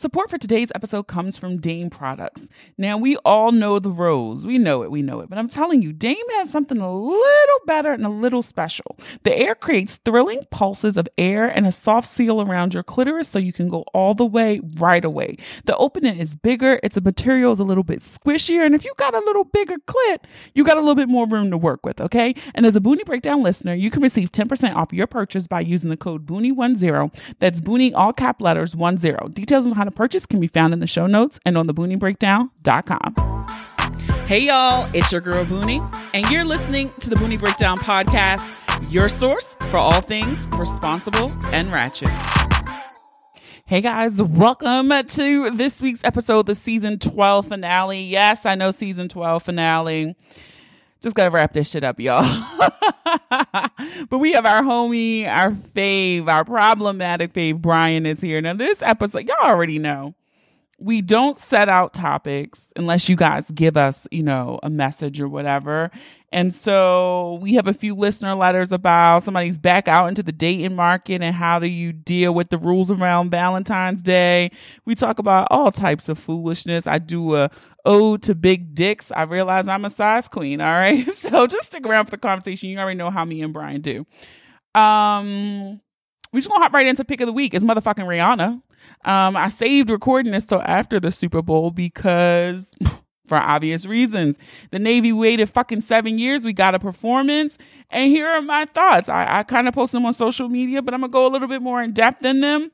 Support for today's episode comes from Dame Products. Now, we all know the rose. We know it, we know it. But I'm telling you, Dame has something a little better and a little special. The Aer creates thrilling pulses of air and a soft seal around your clitoris so you can go all the way right away. The opening is bigger, its material is a little bit squishier, and if you got a little bigger clit, you got a little bit more room to work with, okay? And as a Boonie Breakdown listener, you can receive 10% off your purchase by using the code Boonie10. That's Boonie all cap letters 10. Details on how to purchase can be found in the show notes and on the BoonieBreakdown.com. Hey y'all, it's your girl Boonie, and you're listening to the Boonie Breakdown podcast, your source for all things responsible and ratchet. Hey guys, welcome to this week's episode, the season 12 finale. Yes, I know season 12 finale. Just gotta wrap this shit up, y'all. but we have our homie, our fave, our problematic fave, Brian is here. Now, this episode, y'all already know we don't set out topics unless you guys give us, you know, a message or whatever. And so we have a few listener letters about somebody's back out into the dating market and how do you deal with the rules around Valentine's Day. We talk about all types of foolishness. I do a ode to big dicks. I realize I'm a size queen. All right. So just stick around for the conversation. You already know how me and Brian do. Um, we just gonna hop right into pick of the week. It's motherfucking Rihanna. Um, I saved recording this till after the Super Bowl because for obvious reasons. The Navy waited fucking seven years. We got a performance. And here are my thoughts. I, I kind of post them on social media, but I'm to go a little bit more in depth in them.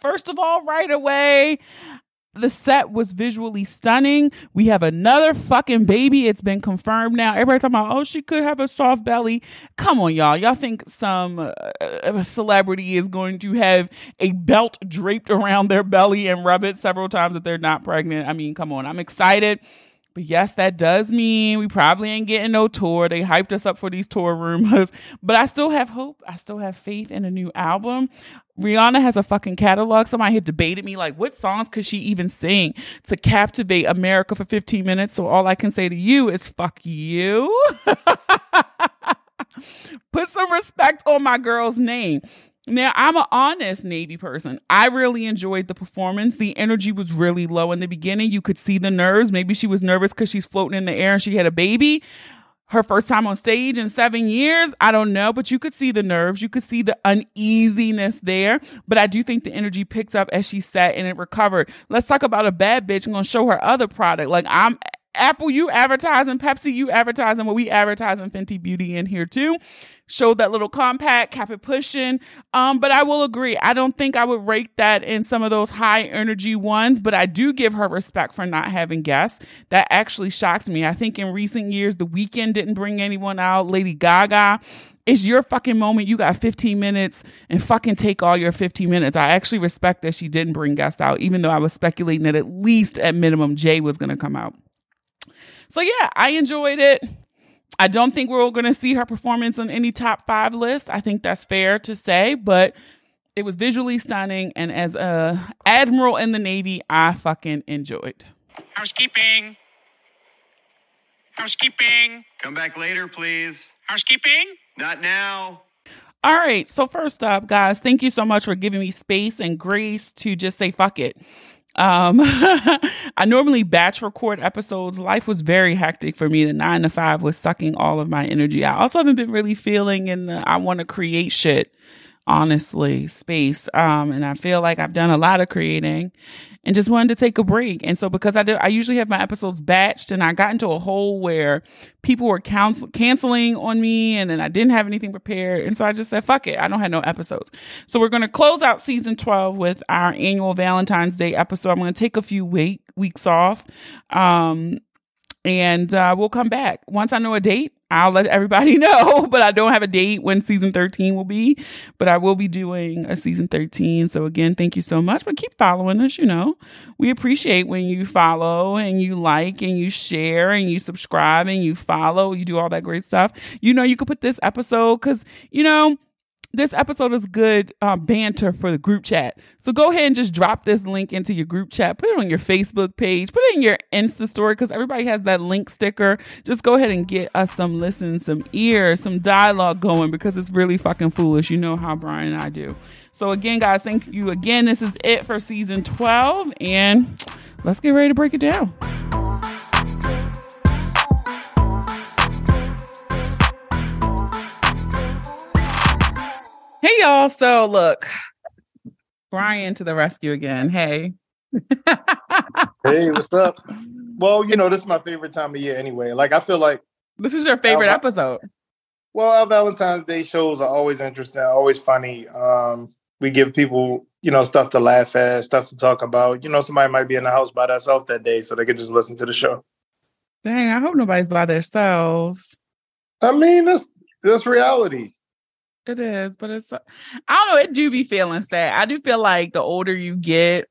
First of all, right away, the set was visually stunning. We have another fucking baby. It's been confirmed now. Everybody talking about, oh, she could have a soft belly. Come on, y'all. Y'all think some uh, celebrity is going to have a belt draped around their belly and rub it several times that they're not pregnant? I mean, come on. I'm excited. But yes, that does mean we probably ain't getting no tour. They hyped us up for these tour rumors, but I still have hope. I still have faith in a new album. Rihanna has a fucking catalog. Somebody had debated me like, what songs could she even sing to captivate America for 15 minutes? So all I can say to you is fuck you. Put some respect on my girl's name. Now, I'm an honest Navy person. I really enjoyed the performance. The energy was really low in the beginning. You could see the nerves. Maybe she was nervous because she's floating in the air and she had a baby. Her first time on stage in seven years. I don't know, but you could see the nerves. You could see the uneasiness there. But I do think the energy picked up as she sat and it recovered. Let's talk about a bad bitch. I'm going to show her other product. Like I'm Apple, you advertising, Pepsi, you advertising, well, we advertising Fenty Beauty in here too. Show that little compact, cap it pushing. Um, but I will agree. I don't think I would rate that in some of those high energy ones, but I do give her respect for not having guests. That actually shocked me. I think in recent years, The Weeknd didn't bring anyone out. Lady Gaga it's your fucking moment. You got 15 minutes and fucking take all your 15 minutes. I actually respect that she didn't bring guests out, even though I was speculating that at least at minimum Jay was going to come out. So yeah, I enjoyed it. I don't think we're going to see her performance on any top five list. I think that's fair to say, but it was visually stunning. And as a admiral in the Navy, I fucking enjoyed. Housekeeping. Housekeeping. Come back later, please. Housekeeping. Not now. All right. So first up, guys, thank you so much for giving me space and grace to just say fuck it. Um, I normally batch record episodes. Life was very hectic for me. The nine to five was sucking all of my energy. I also haven't been really feeling in the I want to create shit honestly space um and i feel like i've done a lot of creating and just wanted to take a break. And so because i do, i usually have my episodes batched and i got into a hole where people were counsel- canceling on me and then i didn't have anything prepared. And so i just said fuck it. I don't have no episodes. So we're going to close out season 12 with our annual valentine's day episode. I'm going to take a few week weeks off um and uh, we'll come back. Once I know a date. I'll let everybody know, but I don't have a date when season 13 will be, but I will be doing a season 13. So again, thank you so much, but keep following us. You know, we appreciate when you follow and you like and you share and you subscribe and you follow, you do all that great stuff. You know, you could put this episode because, you know, this episode is good uh, banter for the group chat. So go ahead and just drop this link into your group chat. Put it on your Facebook page. Put it in your Insta story because everybody has that link sticker. Just go ahead and get us some listens, some ears, some dialogue going because it's really fucking foolish. You know how Brian and I do. So again, guys, thank you again. This is it for season 12, and let's get ready to break it down. Hey y'all. So look, Brian to the rescue again. Hey. Hey, what's up? Well, you know, this is my favorite time of year anyway. Like I feel like This is your favorite Val- episode. well, our Valentine's Day shows are always interesting, always funny. Um, we give people, you know, stuff to laugh at, stuff to talk about. You know, somebody might be in the house by themselves that day, so they could just listen to the show. Dang, I hope nobody's by themselves. I mean, that's that's reality. It is, but it's I don't know, it do be feeling sad. I do feel like the older you get,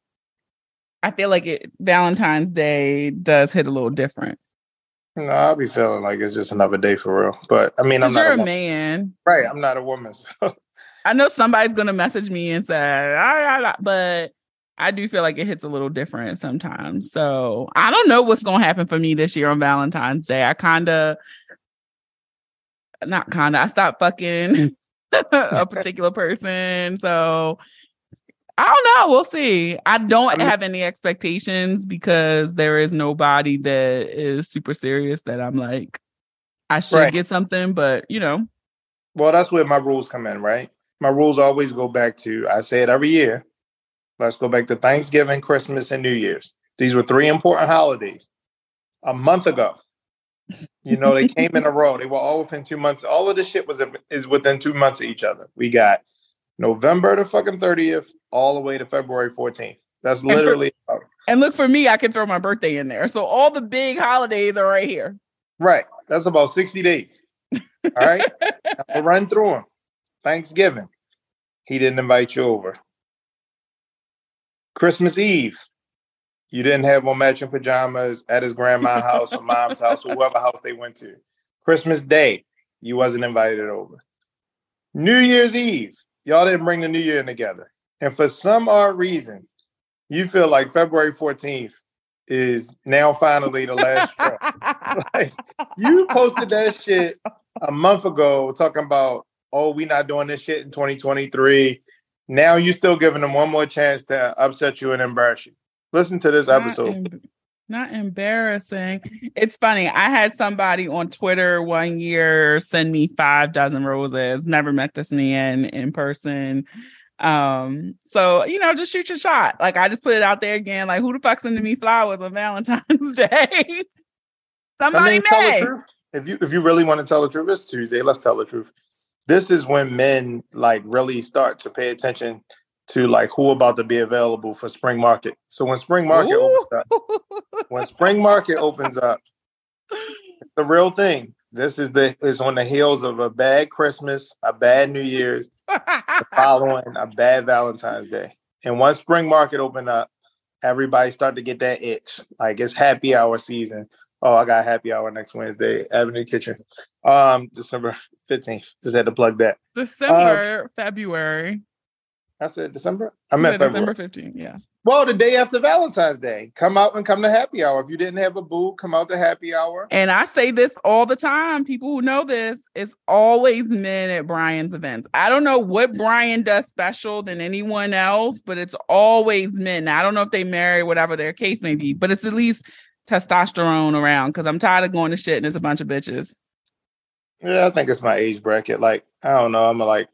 I feel like it Valentine's Day does hit a little different. No, I'll be feeling like it's just another day for real. But I mean, I'm not you're a a man. right. I'm not a woman. So. I know somebody's gonna message me and say, "Ah, ah, ah," but I do feel like it hits a little different sometimes. So I don't know what's gonna happen for me this year on Valentine's Day. I kinda not kinda, I stopped fucking a particular person. So I don't know. We'll see. I don't have any expectations because there is nobody that is super serious that I'm like, I should Right. get something, but you know, Well, that's where my rules come in, right? My rules always go back to I say it every year. Let's go back to Thanksgiving, Christmas, and New Year's. These were three important holidays. A month ago, you know, they came in a row. They were all within two months. All of this shit was is within two months of each other. We got November the fucking thirtieth, all the way to February fourteenth. That's for- literally And look for me, I can throw my birthday in there. So all the big holidays are right here. right. That's about sixty days. All right, we'll run through them. Thanksgiving, he didn't invite you over. Christmas Eve, you didn't have on matching pajamas at his grandma's house or mom's house or whoever house they went to. Christmas Day, you wasn't invited over. New Year's Eve, y'all didn't bring the New Year in together. And for some odd reason, you feel like February 14th is now finally the last straw. Like, you posted that shit a month ago talking about, oh, we not doing this shit in 2023. Now you still giving them one more chance to upset you and embarrass you. Listen to this Not episode. em- not embarrassing. It's funny. I had somebody on Twitter one year send me five dozen roses. Never met this man in person. Um, so you know, just shoot your shot. Like I just put it out there again. Like who the fuck sending me flowers on Valentine's Day? Somebody I mean, tell the may. truth. If you if you really want to tell the truth, it's Tuesday. Let's tell the truth. This is when men like really start to pay attention to like who about to be available for spring market. So when spring market Ooh. opens up, when spring market opens up, the real thing. This is the is on the heels of a bad Christmas, a bad New Year's, following a bad Valentine's Day. And once spring market opened up, everybody started to get that itch. Like it's happy hour season. Oh, I got happy hour next Wednesday, Avenue Kitchen. Um, December 15th. Just had to plug that. December, February. I said December? I Yeah, meant December February. 15th. Yeah. Well, the day after Valentine's Day. Come out and come to happy hour. If you didn't have a boo, come out to happy hour. And I say this all the time. People who know this, it's always men at Brian's events. I don't know what Brian does special than anyone else, but it's always men. Now, I don't know if they marry, whatever their case may be, but it's at least testosterone around because I'm tired of going to shit and it's a bunch of bitches. Yeah, I think it's my age bracket. Like, I don't know. I'm like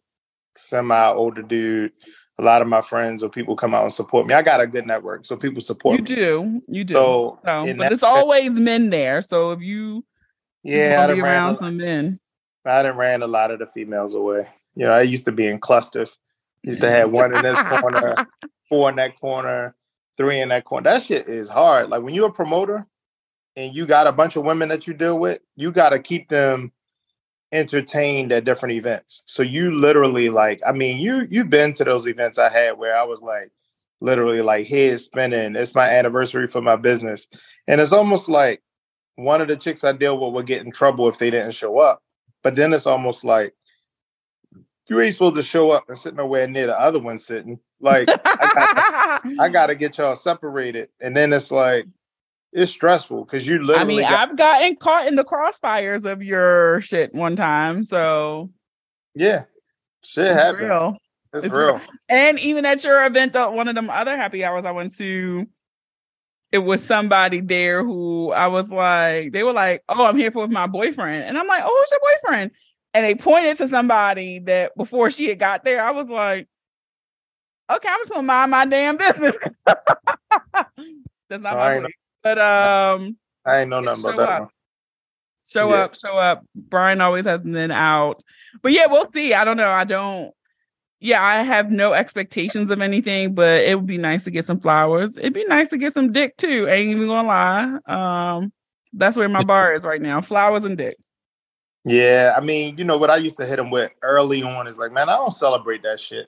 semi older dude. A lot of my friends or people come out and support me. I got a good network, so people support You me. do. You do. So, So, but that it's always men there. So if you Yeah, I be around some men. I done ran a lot of the females away. You know, I used to be in clusters. Used to have one in this corner, four in that corner, three in that corner. That shit is hard. Like when you're a promoter and you got a bunch of women that you deal with, you got to keep them entertained at different events. So you literally like, I mean, you you've been to those events I had where I was like literally like head spinning. It's my anniversary for my business. And it's almost like one of the chicks I deal with would get in trouble if they didn't show up. But then it's almost like you ain't supposed to show up and sit nowhere near the other one sitting. Like I got, I got to get y'all separated, and then it's like it's stressful because you literally. I mean, got- I've gotten caught in the crossfires of your shit one time. So yeah, shit it's happens. real. It's, It's real. And even at your event, the, one of them other happy hours I went to, it was somebody there who I was like, they were like, "Oh, I'm here for with my boyfriend," and I'm like, "Oh, who's your boyfriend?" And they pointed to somebody that before she had got there, I was like, "Okay, I'm just gonna mind my damn business." That's not I my boy. But um, I ain't know nothing about that one. show Yeah. up, show up. Brian always has been out. But yeah, we'll see. I don't know. I don't yeah, I have no expectations of anything, but it would be nice to get some flowers. It'd be nice to get some dick too. Ain't even gonna lie. Um, that's where my bar is right now. Flowers and dick. Yeah, I mean, you know what I used to hit him with early on is like, man, I don't celebrate that shit.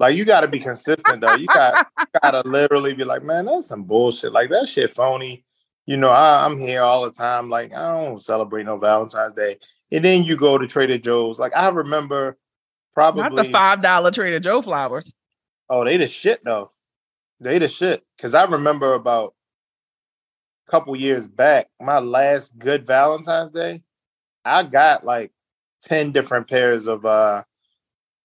Like, you got to be consistent though. You got gotta literally be like, man, that's some bullshit. Like that shit phony. You know, I, I'm here all the time. Like, I don't celebrate no Valentine's Day. And then you go to Trader Joe's. Like, I remember probably Not the five dollar Trader Joe flowers. Oh, they the shit though. They the shit. Cause I remember about a couple years back, my last good Valentine's Day, I got like 10 different pairs of uh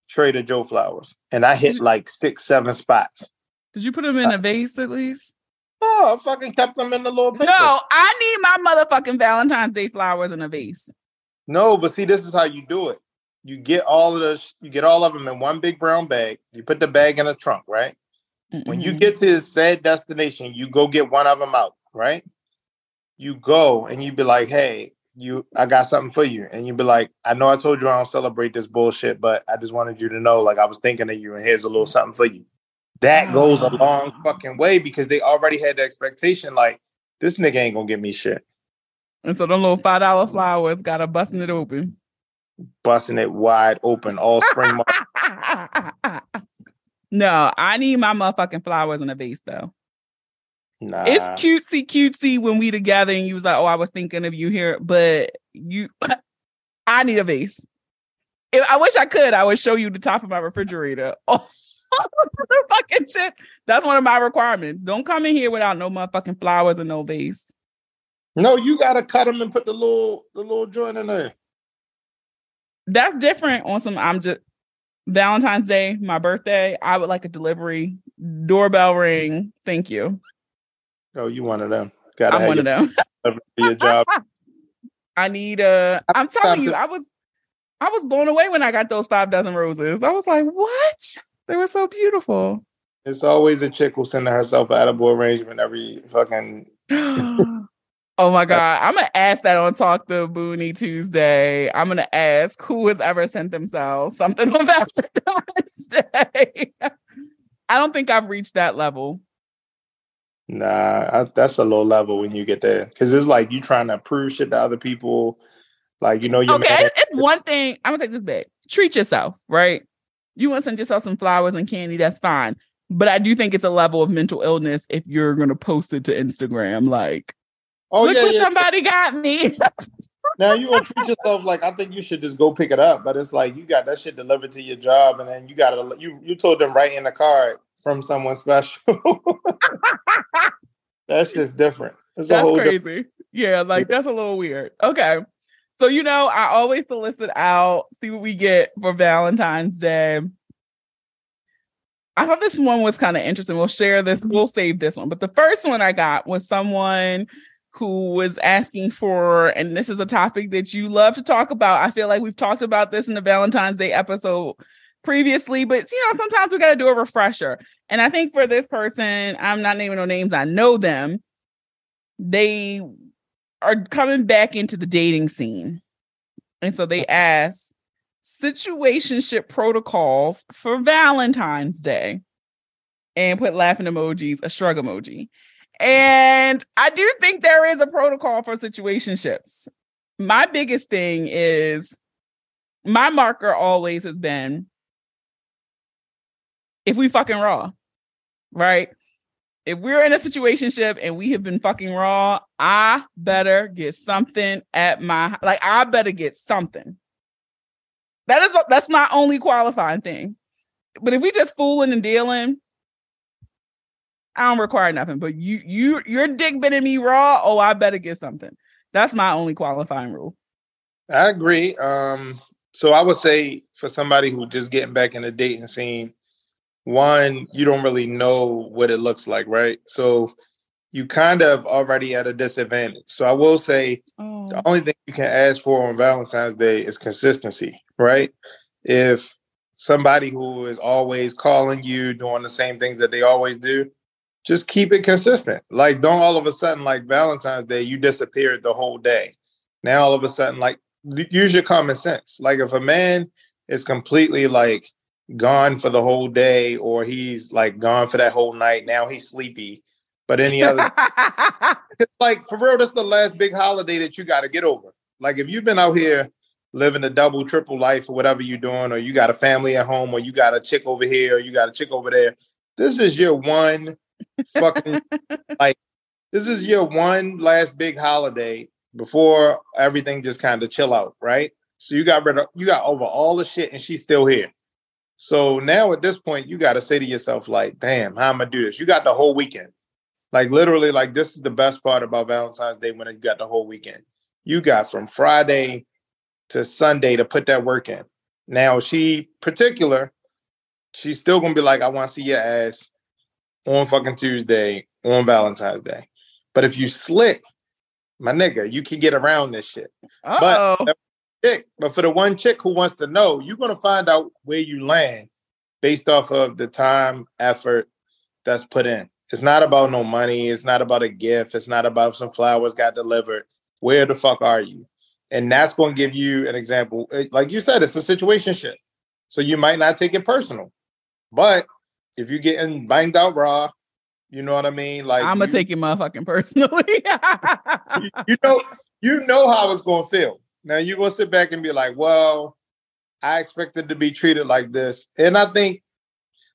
Trader Joe flowers. And I hit like six, seven spots. Did you put them in uh, a vase at least? Oh, I fucking kept them in the little paper. No, I need my motherfucking Valentine's Day flowers in a vase. No, but see, this is how you do it. You get all of the you get all of them in one big brown bag. You put the bag in a trunk, right? When you get to his said destination, you go get one of them out, right? You go and you be like, "Hey, you, I got something for you," and you'd be like, "I know I told you I don't celebrate this bullshit, but I just wanted you to know, like, I was thinking of you, and here's a little mm. something for you." That goes a ah. long fucking way because they already had the expectation, like, this nigga ain't gonna give me shit, and so them little five dollar flowers got to busting it open. busting it wide open all spring. month. no, I need my motherfucking flowers in a vase though. Nah, It's cutesy cutesy when we together and you was like, "Oh, I was thinking of you here," but you, I need a vase. If I wish I could, I would show you the top of my refrigerator. Oh, the fucking shit. That's one of my requirements. Don't come in here without no motherfucking flowers and no vase. No, you gotta cut them and put the little the little joint in there. That's different on some. I'm just Valentine's Day, my birthday. I would like a delivery doorbell ring. Thank you. Oh, you one of them. Gotta I'm one of them. delivery to your job. I need a. I'm telling you, I was, I was blown away when I got those five dozen roses. I was like, what? They were so beautiful. It's always a chick who sending herself an edible arrangement every fucking. oh my god, I'm gonna ask that on Talk the Boonie Tuesday. I'm gonna ask who has ever sent themselves something on Valentine's Day. I don't think I've reached that level. Nah, I, that's a low level when you get there because it's like you trying to prove shit to other people. Like you know, you okay. man, it's one thing. I'm gonna take this back. Treat yourself, right? You want to send yourself some flowers and candy, that's fine. But I do think it's a level of mental illness if you're gonna post it to Instagram. Like, oh look yeah, what yeah. somebody got me. Now you gonna treat yourself like I think you should just go pick it up, but it's like you got that shit delivered to your job, and then you got to you you told them right in the card from someone special. that's just different. It's that's whole different- crazy. Yeah, like that's a little weird. Okay. So you know, I always solicit out, see what we get for Valentine's Day. I thought this one was kind of interesting. We'll share this, we'll save this one. But the first one I got was someone who was asking for, and this is a topic that you love to talk about. I feel like we've talked about this in the Valentine's Day episode previously, but you know, sometimes we got to do a refresher. And I think for this person, I'm not naming no names, I know them. They are coming back into the dating scene. And so they ask situationship protocols for Valentine's Day and put laughing emojis, a shrug emoji. And I do think there is a protocol for situationships. My biggest thing is my marker always has been if we fucking raw, right? If we're in a situationship and we have been fucking raw, I better get something at my like I better get something. That is that's my only qualifying thing. But if we just fooling and dealing, I don't require nothing. But you you your dick been in me raw, oh I better get something. That's my only qualifying rule. I agree. Um, So I would say for somebody who just getting back in the dating scene, one, you don't really know what it looks like, right? So you kind of already at a disadvantage. So I will say Oh. the only thing you can ask for on Valentine's Day is consistency, right? If somebody who is always calling you, doing the same things that they always do, just keep it consistent. Like, don't all of a sudden, like Valentine's Day, you disappeared the whole day. Now, all of a sudden, like, use your common sense. Like, if a man is completely like gone for the whole day, or he's like gone for that whole night, now he's sleepy. But any other like for real, that's the last big holiday that you got to get over. Like if you've been out here living a double, triple life or whatever you're doing, or you got a family at home, or you got a chick over here, or you got a chick over there, this is your one fucking like this is your one last big holiday before everything just kind of chill out, right? So you got rid of you got over all the shit and she's still here. So now at this point, you got to say to yourself, like, damn, how am I do this? You got the whole weekend. Like literally, like this is the best part about Valentine's Day when you got the whole weekend. You got from Friday to Sunday to put that work in. Now she particular, she's still gonna be like, I want to see your ass on fucking Tuesday on Valentine's Day. But if you slick, my nigga, you can get around this shit. Oh. But chick, but for the one chick who wants to know, you're gonna find out where you land based off of the time, effort that's put in. It's not about no money. It's not about a gift. It's not about if some flowers got delivered. Where the fuck are you? And that's going to give you an example. Eh, like you said, it's a situation shit. So you might not take it personal. But if you're getting banged out raw, you know what I mean? Like I'm gonna take it motherfucking personally. you, you know, you know how it's gonna feel. Now you're gonna sit back and be like, well, I expected to be treated like this. And I think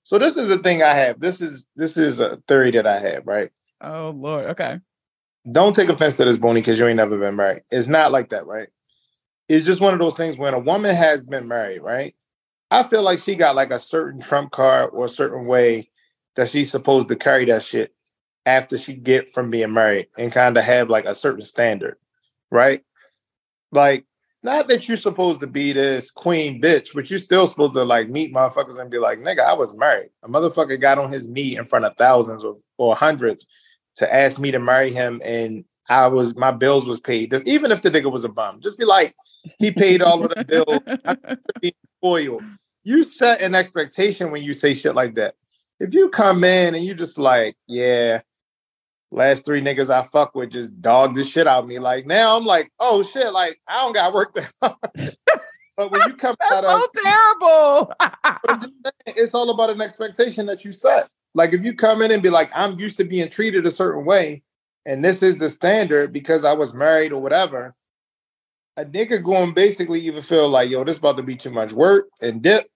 so this is a thing I have. This is this is a theory that I have, right? oh Lord. Okay. Don't take offense to this, Boonie, because you ain't never been married. It's not like that, right? It's just one of those things when a woman has been married, right? I feel like she got like a certain trump card or a certain way that she's supposed to carry that shit after she get from being married and kind of have like a certain standard, right? Like, not that you're supposed to be this queen bitch, but you're still supposed to like meet motherfuckers and be like, nigga, I was married. A motherfucker got on his knee in front of thousands or, or hundreds to ask me to marry him and I was my bills was paid. Just, even if the nigga was a bum, just be like, he paid all of the bills. being spoiled. You set an expectation when you say shit like that. If you come in and you just like, yeah, last three niggas I fuck with just dogged the shit out of me. Like now I'm like, oh shit, like I don't got work that hard. but when you come out That's of terrible. Saying, it's all about an expectation that you set. Like if you come in and be like, I'm used to being treated a certain way, and this is the standard because I was married or whatever, a nigga going basically even feel like, yo, this about to be too much work and dip,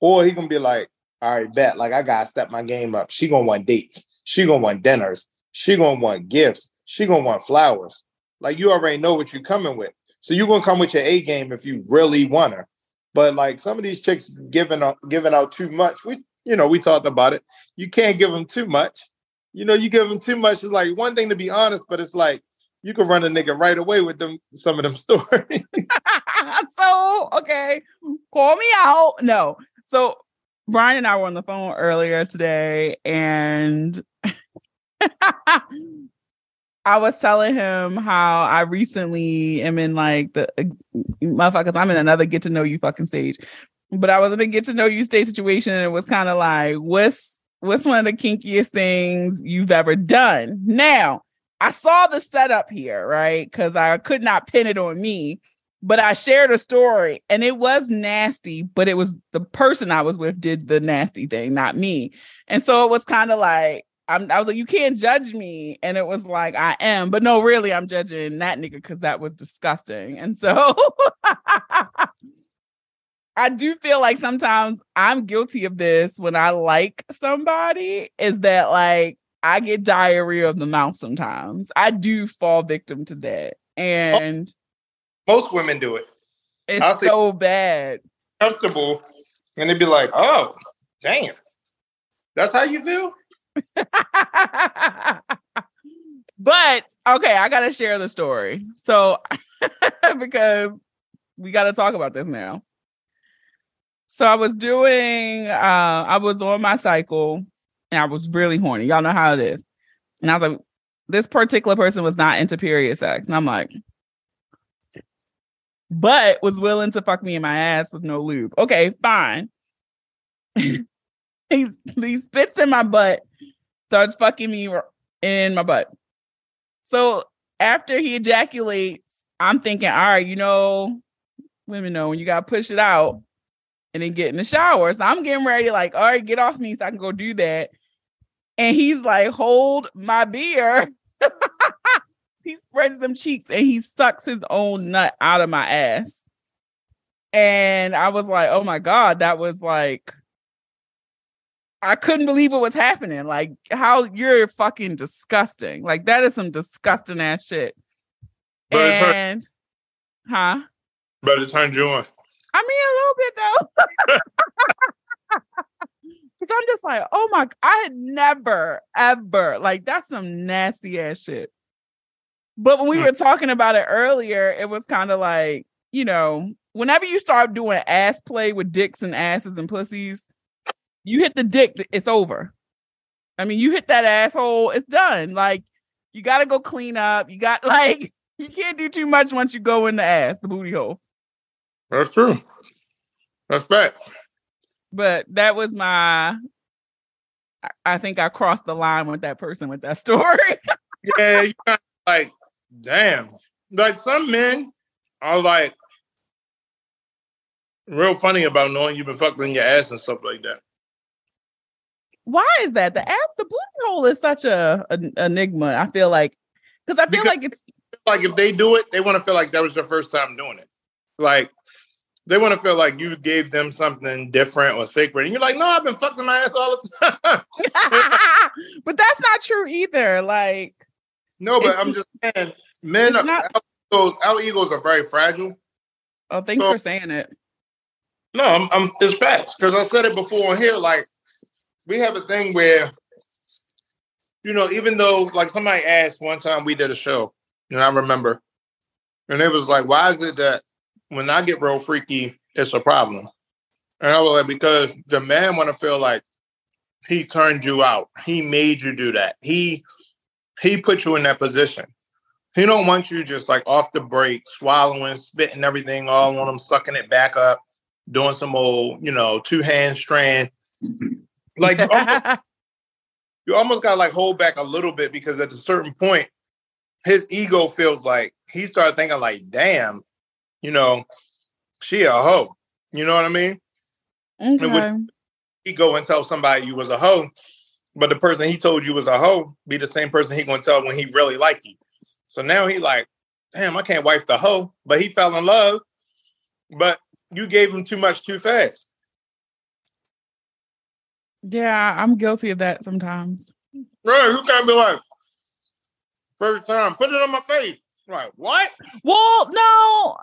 or he gonna be like, all right, bet, like I gotta step my game up. She gonna want dates. She gonna want dinners. She gonna want gifts. She gonna want flowers. Like you already know what you're coming with. So you're gonna come with your A game if you really want her. But like some of these chicks giving out giving out too much. We you know we talked about it. You can't give them too much. You know you give them too much. It's like one thing to be honest, but it's like you can run a nigga right away with them some of them stories. so okay, call me out. No, so Brian and I were on the phone earlier today, and I was telling him how I recently am in like the uh, motherfuckers. I'm in another get to know you fucking stage, but I was in a get to know you stage situation, and it was kind of like, what's what's one of the kinkiest things you've ever done? Now, I saw the setup here, right? Because I could not pin it on me, but I shared a story and it was nasty, but it was the person I was with did the nasty thing, not me. And so it was kind of like, I'm, I was like, you can't judge me. And it was like, I am. But no, really, I'm judging that nigga because that was disgusting. And so I do feel like sometimes I'm guilty of this when I like somebody, is that like I get diarrhea of the mouth sometimes. I do fall victim to that. And Most women do it. I'll it's so bad. Comfortable. And they'd be like, oh, damn. That's how you feel? but okay, I gotta share the story. So because we gotta talk about this now. So I was doing, uh, I was on my cycle and I was really horny. Y'all know how it is. And I was like, this particular person was not into period sex. And I'm like, but was willing to fuck me in my ass with no lube. Okay, fine. He's he spits in my butt, starts fucking me in my butt. So after he ejaculates, I'm thinking, all right, you know, women know when you gotta push it out and then get in the shower. So I'm getting ready, like, all right, get off me so I can go do that. And he's like, hold my beer. he spreads them cheeks and he sucks his own nut out of my ass. And I was like, oh my God, that was like I couldn't believe what was happening. Like, how you're fucking disgusting. Like, that is some disgusting ass shit. Turned- and, huh? But it turned you on. I mean, a little bit though. Because I'm just like, oh my, I had never, ever, like, that's some nasty ass shit. But when we Hmm. were talking about it earlier, it was kind of like, you know, whenever you start doing ass play with dicks and asses and pussies, you hit the dick, it's over. I mean, you hit that asshole, it's done. Like, you got to go clean up. You got, like, you can't do too much once you go in the ass, the booty hole. That's true. That's facts. but that was my I- I think I crossed the line with that person with that story. Yeah, you kind of like, damn. Like some men are like real funny about knowing you've been fucking your ass and stuff like that. Why is that? The ass the booty hole is such a, an enigma. I feel like because I feel Because- like it's Like if they do it, they want to feel like that was their first time doing it. Like they want to feel like you gave them something different or sacred. And you're like, no, I've been fucking my ass all the time. but that's not true either. Like no, but I'm just saying, men, are, not- our, egos, our egos are very fragile. oh, thanks So- for saying it. No, I'm, I'm it's facts because I said it before on here. Like we have a thing where, you know, even though like somebody asked one time we did a show, and I remember, and it was like, why is it that when I get real freaky, it's a problem? And I was like, because the man want to feel like he turned you out, he made you do that, he he put you in that position. He don't want you just like off the break, swallowing, spitting everything all on him, sucking it back up doing some old, you know, two hand strand. Like you almost, you almost got to like hold back a little bit because at a certain point, his ego feels like he started thinking like, damn, you know, she a hoe. You know what I mean? okay. He go and tell somebody you was a hoe, but the person he told you was a hoe be the same person he gonna tell when he really like you. So now he like, damn, I can't wife the hoe, but he fell in love, but you gave him too much too fast. Yeah, I'm guilty of that sometimes. Right, you can't be like, first time, put it on my face. Like, what? Well, no.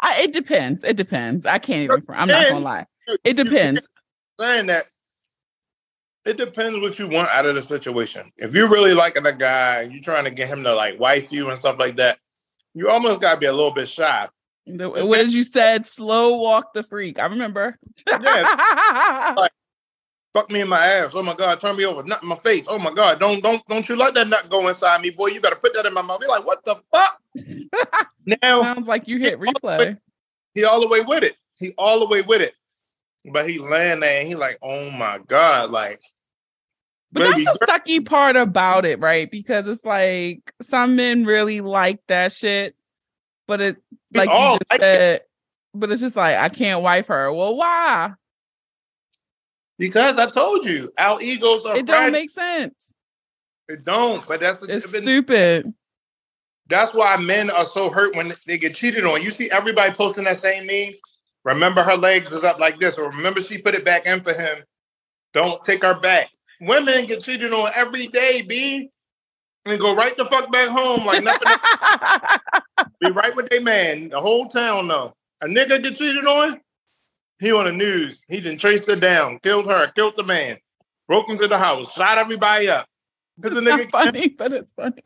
I, it depends. It depends. I can't even. I'm not gonna lie. It depends. Saying that it depends what you want out of the situation. If you're really liking a guy and you're trying to get him to like wife you and stuff like that, you almost gotta be a little bit shy. The, what did you said? Slow walk the freak. I remember. Fuck me in my ass. Oh my god, turn me over. Nut in my face. Oh my god, don't don't don't you let that nut go inside me, boy. You better put that in my mouth. Be like, what the fuck? now Sounds like you hit replay. he all the way with it. He all the way with it. But he land there and he like, oh my God, like But baby that's the sucky part about it, right? Because it's like some men really like that shit, but it like all you just like it. said, but it's just like I can't wipe her. Well, why? because I told you, our egos are It don't make sense. it don't, but that's the It's stupid. that's why men are so hurt when they get cheated on. You see everybody posting that same meme. Remember her legs is up like this, or remember she put it back in for him. Don't take her back. Women get cheated on every day, B. And go right the fuck back home like nothing. Be right with their man. The whole town know. A nigga get cheated on, he on the news. He done chased her down, killed her, killed the man, broke into the house, shot everybody up. Because the nigga not funny, but it's funny.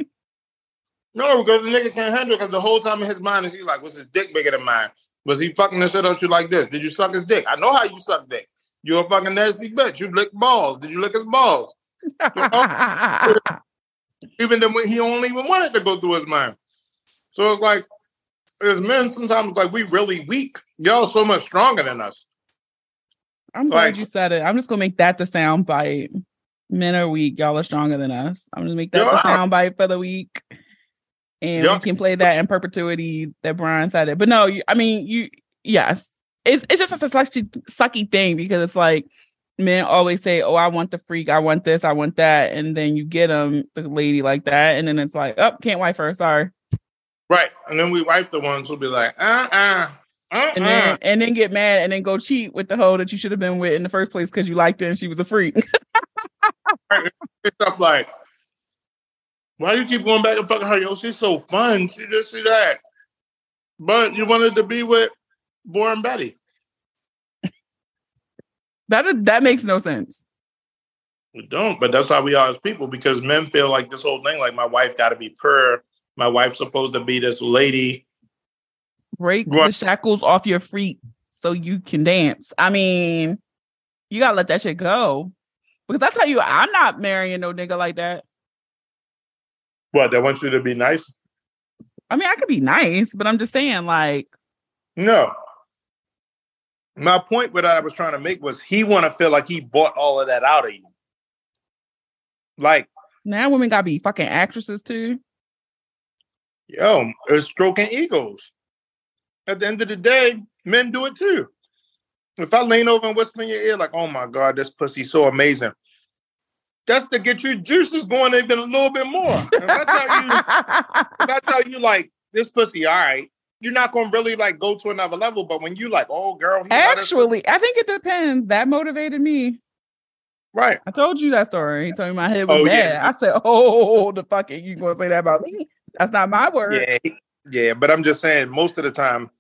no, because the nigga can't handle it because the whole time in his mind is he like, what's his dick bigger than mine? Was he fucking the shit out you like this? Did you suck his dick? I know how you suck dick. You're a fucking nasty bitch. You lick balls. Did you lick his balls? Even then, when he only even wanted to go through his mind. So it's like, as men, sometimes like we really weak. Y'all so much stronger than us. I'm glad you said it. I'm just gonna make that the sound bite. Men are weak. Y'all are stronger than us. I'm gonna make that the sound bite for the week. And Yeah. we can play that in perpetuity that Brian said it. But no, you, I mean, you, yes. It's, it's just a sucky, sucky thing because it's like men always say, Oh, I want the freak. I want this. I want that. And then you get them, the lady like that. And then it's like, Oh, can't wife her. Sorry. Right. And then we wife the ones who'll be like, uh uh. Uh And uh. then, and then get mad and then go cheat with the hoe that you should have been with in the first place because you liked her and she was a freak. Stuff like, why you keep going back and fucking her? Yo, she's so fun. She just see that. But you wanted to be with Boring Betty. That is, that makes no sense. We don't, but that's how we are as people because men feel like this whole thing, like my wife got to be pure. My wife's supposed to be this lady. Break Right. the shackles off your feet so you can dance. I mean, you gotta let that shit go. Because I tell you, I'm not marrying no nigga like that. What? They want you to be nice? I mean, I could be nice, but I'm just saying, like, No. My point what I was trying to make was he want to feel like he bought all of that out of you. Like, now women gotta be fucking actresses too. Yo, it's stroking egos. At the end of the day, men do it too. If I lean over and whisper in your ear, like, oh my God, this pussy's so amazing. That's to get your juices going even a little bit more. If I tell you, if I tell you like this pussy, all right, you're not gonna really like go to another level. But when you like, oh girl, he got his- Actually, I think it depends. That motivated me. right? I told you that story. He told me my head was Oh, bad. yeah. I said, "Oh, the fucking you gonna say that about me? That's not my word." Yeah, yeah. But I'm just saying, most of the time,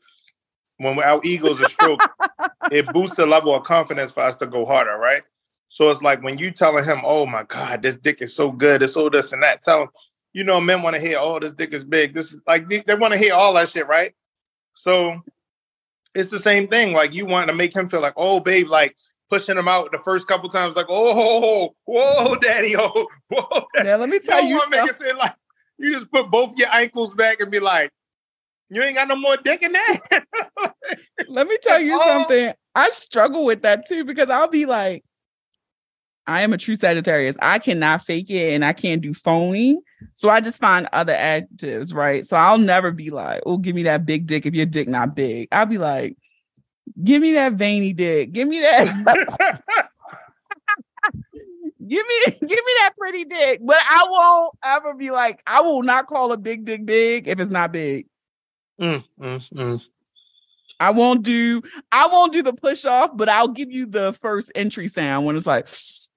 when our egos are stroked, it boosts the level of confidence for us to go harder, right? So it's like when you telling him, "Oh my God, this dick is so good, it's so this and that." Tell him, you know, men want to hear, "Oh, this dick is big." This is like they, they want to hear all that shit, right? So it's the same thing. Like you want to make him feel like, "Oh, babe," like pushing him out the first couple times, like, "Oh, whoa, daddy, oh, whoa." Daddy. Now let me tell don't you want to make it seem like you just put both your ankles back and be like, "You ain't got no more dick in there." Let me tell you all- something. I struggle with that too because I'll be like, I am a true Sagittarius. I cannot fake it and I can't do phony. So I just find other adjectives, right? So I'll never be like, oh, give me that big dick if your dick not big. I'll be like, give me that veiny dick. Give me that. give me give me that pretty dick. But I won't ever be like, I will not call a big dick big if it's not big. Mm, mm, mm. I won't do I won't do the push off, but I'll give you the first entry sound when it's like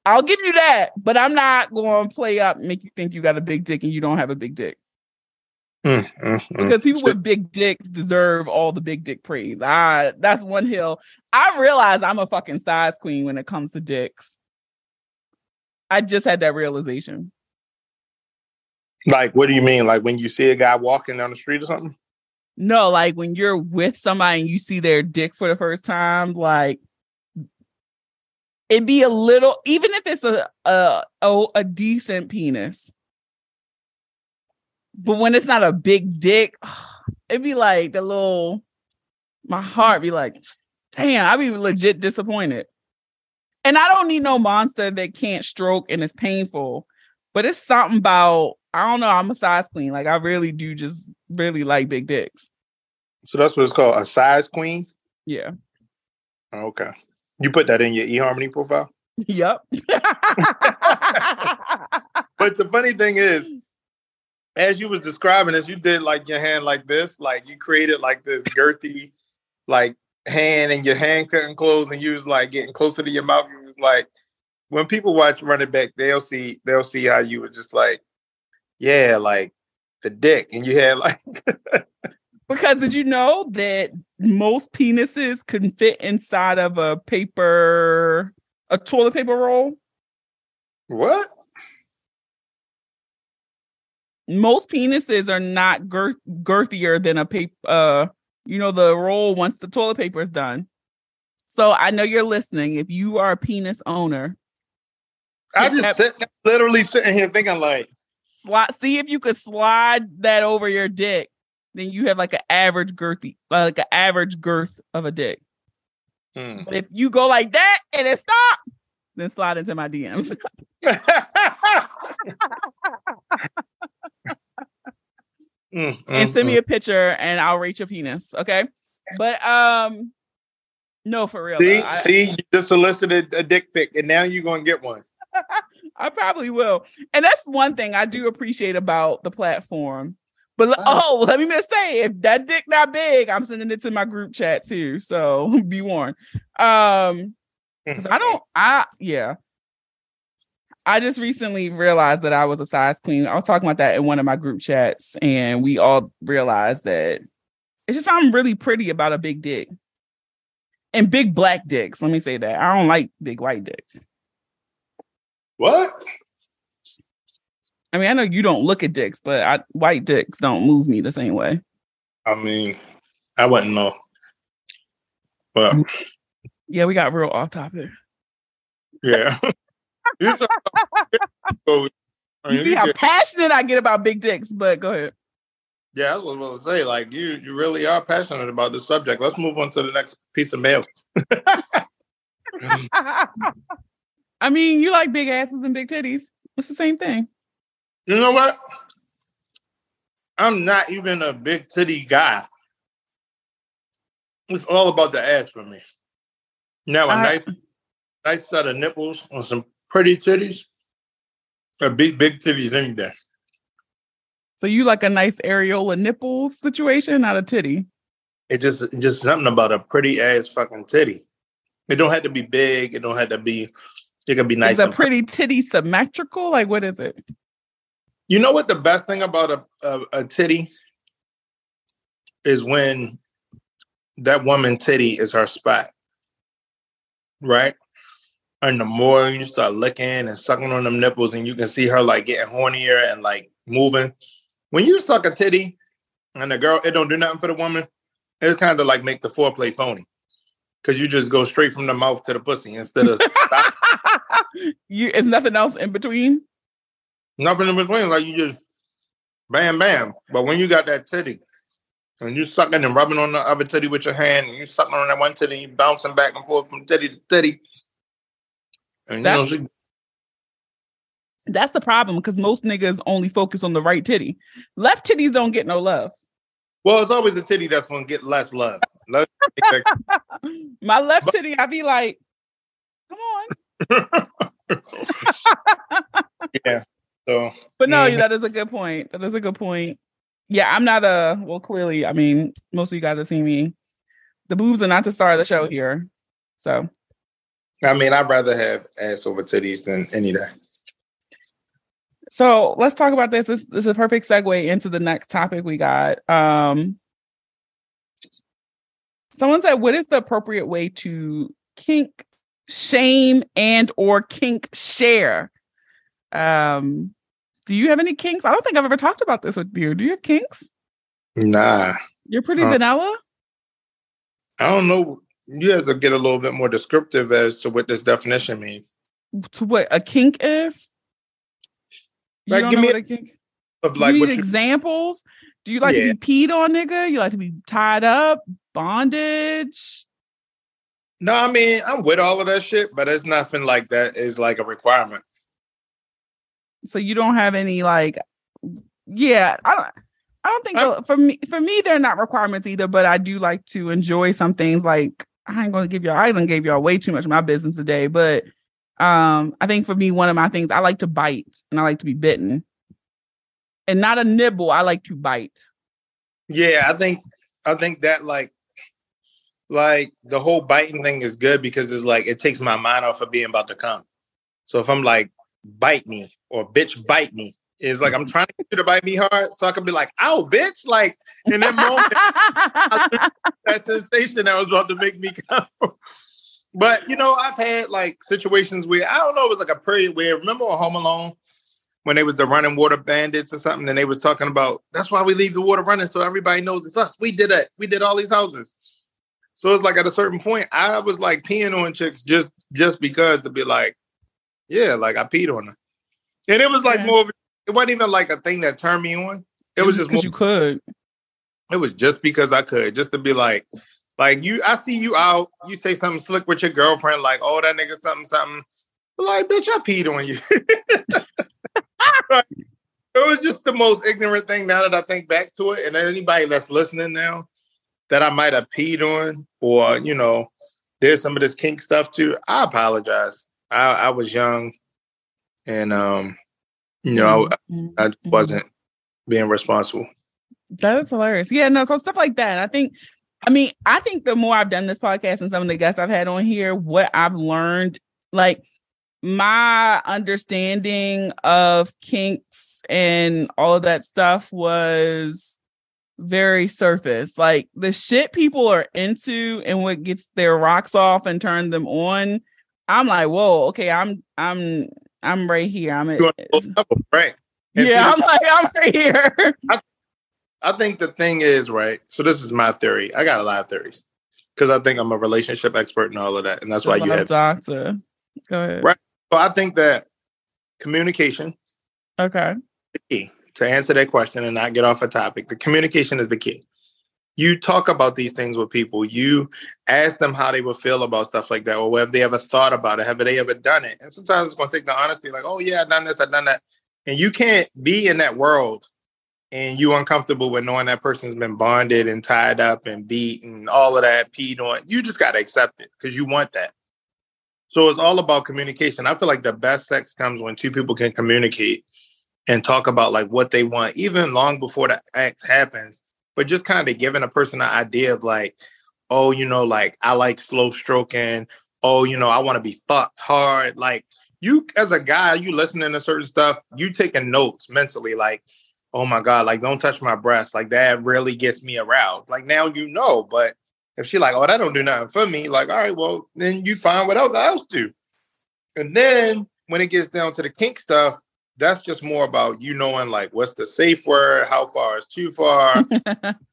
I'll give you that, but I'm not going to play up and make you think you got a big dick and you don't have a big dick. Mm, mm, mm. Because people with big dicks deserve all the big dick praise. I that's one hill. I realize I'm a fucking size queen when it comes to dicks. I just had that realization. Like, what do you mean? Like when you see a guy walking down the street or something? No, like when you're with somebody and you see their dick for the first time, like it'd be a little, even if it's a a a, a decent penis, but when it's not a big dick, it'd be like the little. My heart be like, damn, I'd be legit disappointed. And I don't need no monster that can't stroke and is painful, but it's something about I don't know. I'm a size queen. Like I really do just really like big dicks. So that's what it's called, a size queen. Yeah. Okay. You put that in your eHarmony profile. Yep. But the funny thing is, as you was describing this, you did like your hand like this, like you created like this girthy, like hand, and your hand couldn't close, and you was like getting closer to your mouth. You was like, when people watch running back, they'll see they'll see how you were just like, yeah, like the dick, and you had like, because did you know that most penises can fit inside of a paper, a toilet paper roll? what? Most penises are not girth- girthier than a paper, uh, You know the roll once the toilet paper is done. So I know you're listening. If you are a penis owner, I just sit, literally sitting here thinking like, slide, see if you could slide that over your dick. Then you have like an average girthy, like an average girth of a dick. hmm. But if you go like that and it stop, then slide into my DMs. Mm, and mm, send me mm. a picture and I'll rate your penis. Okay. But um no for real. See. I, see, you just solicited a dick pic, and now you're gonna get one. I probably will. And that's one thing I do appreciate about the platform. But oh, let me just say, if that dick not big, I'm sending it to my group chat too. So be warned. Um, I don't. I yeah. I just recently realized that I was a size queen. I was talking about that in one of my group chats, and we all realized that it's just something really pretty about a big dick and big black dicks. Let me say that I don't like big white dicks. What? I mean, I know you don't look at dicks, but I, white dicks don't move me the same way. I mean, I wouldn't know. But Yeah, we got real off topic. yeah. You said- You mean, see how passionate I get about big dicks, but go ahead. yeah, that's what I was gonna say. Like you, you really are passionate about the subject. Let's move on to the next piece of mail. I mean, you like big asses and big titties. It's the same thing. You know what? I'm not even a big titty guy. It's all about the ass for me. Now a I- nice, nice set of nipples on some pretty titties. A big, big titties any day. So you like a nice areola nipple situation, not a titty. It just, just something about a pretty ass fucking titty. It don't have to be big. It don't have to be. It could be nice. Is a pretty titty symmetrical? Like what is it? You know what the best thing about a, a, a titty is when that woman titty is her spot. Right? And the more you start licking and sucking on them nipples and you can see her like getting hornier and like moving. When you suck a titty and the girl, it don't do nothing for the woman, it's kind of like make the foreplay phony. Cause you just go straight from the mouth to the pussy instead of stop, you it's nothing else in between. Nothing in between. Like you just bam, bam. But when you got that titty and you sucking and rubbing on the other titty with your hand, and you sucking on that one titty, and you bouncing back and forth from titty to titty. And you know, That's- she, That's the problem because most niggas only focus on the right titty. Left titties don't get no love. well, it's always the titty that's gonna get less love. Less My left But- titty, I be like, come on. yeah. So But no, Mhm. that is a good point. That is a good point. Yeah, I'm not a well, clearly, I mean, most of you guys have seen me. The boobs are not the star of the show here. So I mean, I'd rather have ass over titties than any day. so let's talk about this. This, this is a perfect segue into the next topic we got. Um someone said, what is the appropriate way to kink shame and or kink share? Um do you have any kinks? I don't think I've ever talked about this with you. Do you have kinks? Nah. You're pretty Uh, vanilla. I don't know. You have to get a little bit more descriptive as to what this definition means. to what a kink is? You Like, give me a- kink? Of like you need examples? Do you like Yeah. to be peed on, nigga? You like to be tied up, bondage? No, I mean, I'm with all of that shit, but it's nothing like that is like a requirement. So you don't have any like, yeah. I don't. I don't think I'm- for me. For me, they're not requirements either. But I do like to enjoy some things. Like I ain't gonna give y'all. I done gave y'all way too much of my business today. But um, I think for me, one of my things I like to bite and I like to be bitten, and not a nibble. I like to bite. Yeah, I think I think that like like the whole biting thing is good because it's like it takes my mind off of being about to come. So if I'm like bite me or bitch bite me, it's like I'm trying to get you to bite me hard so I can be like, ow, bitch. Like in that moment, that sensation that was about to make me come. But you know, I've had like situations where I don't know, it was like a period where remember on Home Alone when they was the running water bandits or something, and they was talking about that's why we leave the water running so everybody knows it's us. We did it. We did all these houses. So it's like at a certain point, I was like peeing on chicks just just because to be like, yeah, like I peed on her, and it was like Yeah. more. Of, it wasn't even like a thing that turned me on. It, was just because you could. it was just because I could, just to be like, like you. I see you out. You say something slick with your girlfriend, like, oh, that nigga something something. But like, bitch, I peed on you. it was just the most ignorant thing now that I think back to it. And anybody that's listening now that I might have peed on or, you know, there's some of this kink stuff too, I apologize. I, I was young and um, you know, Mhm, I, I mhm. wasn't being responsible. That is hilarious. Yeah, no, so stuff like that. I think, I mean, I think the more I've done this podcast and some of the guests I've had on here, what I've learned, like my understanding of kinks and all of that stuff was very surface. Like the shit people are into and what gets their rocks off and turn them on. I'm like, whoa, okay, I'm I'm I'm right here. I'm at, You want to go level, right? And yeah, I'm like, I'm right here. I think the thing is, right? So this is my theory. I got a lot of theories because I think I'm a relationship expert and all of that. And that's why you have doctor. Go ahead. Right. So I think that communication Okay. is key to answer that question and not get off a topic. The communication is the key. You talk about these things with people. You ask them how they would feel about stuff like that, or have they ever thought about it? Have they ever done it? And sometimes it's going to take the honesty, like, "Oh yeah, I've done this, I've done that," and you can't be in that world and you uncomfortable with knowing that person's been bonded and tied up and beat and all of that, peed on. You just got to accept it because you want that. So it's all about communication. I feel like the best sex comes when two people can communicate and talk about like what they want, even long before the act happens. But just kind of giving a person an idea of like, oh, you know, like I like slow stroking. Oh, you know, I want to be fucked hard. Like you, as a guy, you listening to certain stuff, you taking notes mentally, like, oh my god, like don't touch my breast, like that really gets me aroused. Like now you know, but if she like, oh, that don't do nothing for me, like, all right, well, then you find what else else do. And then when it gets down to the kink stuff, that's just more about you knowing like what's the safe word, how far is too far,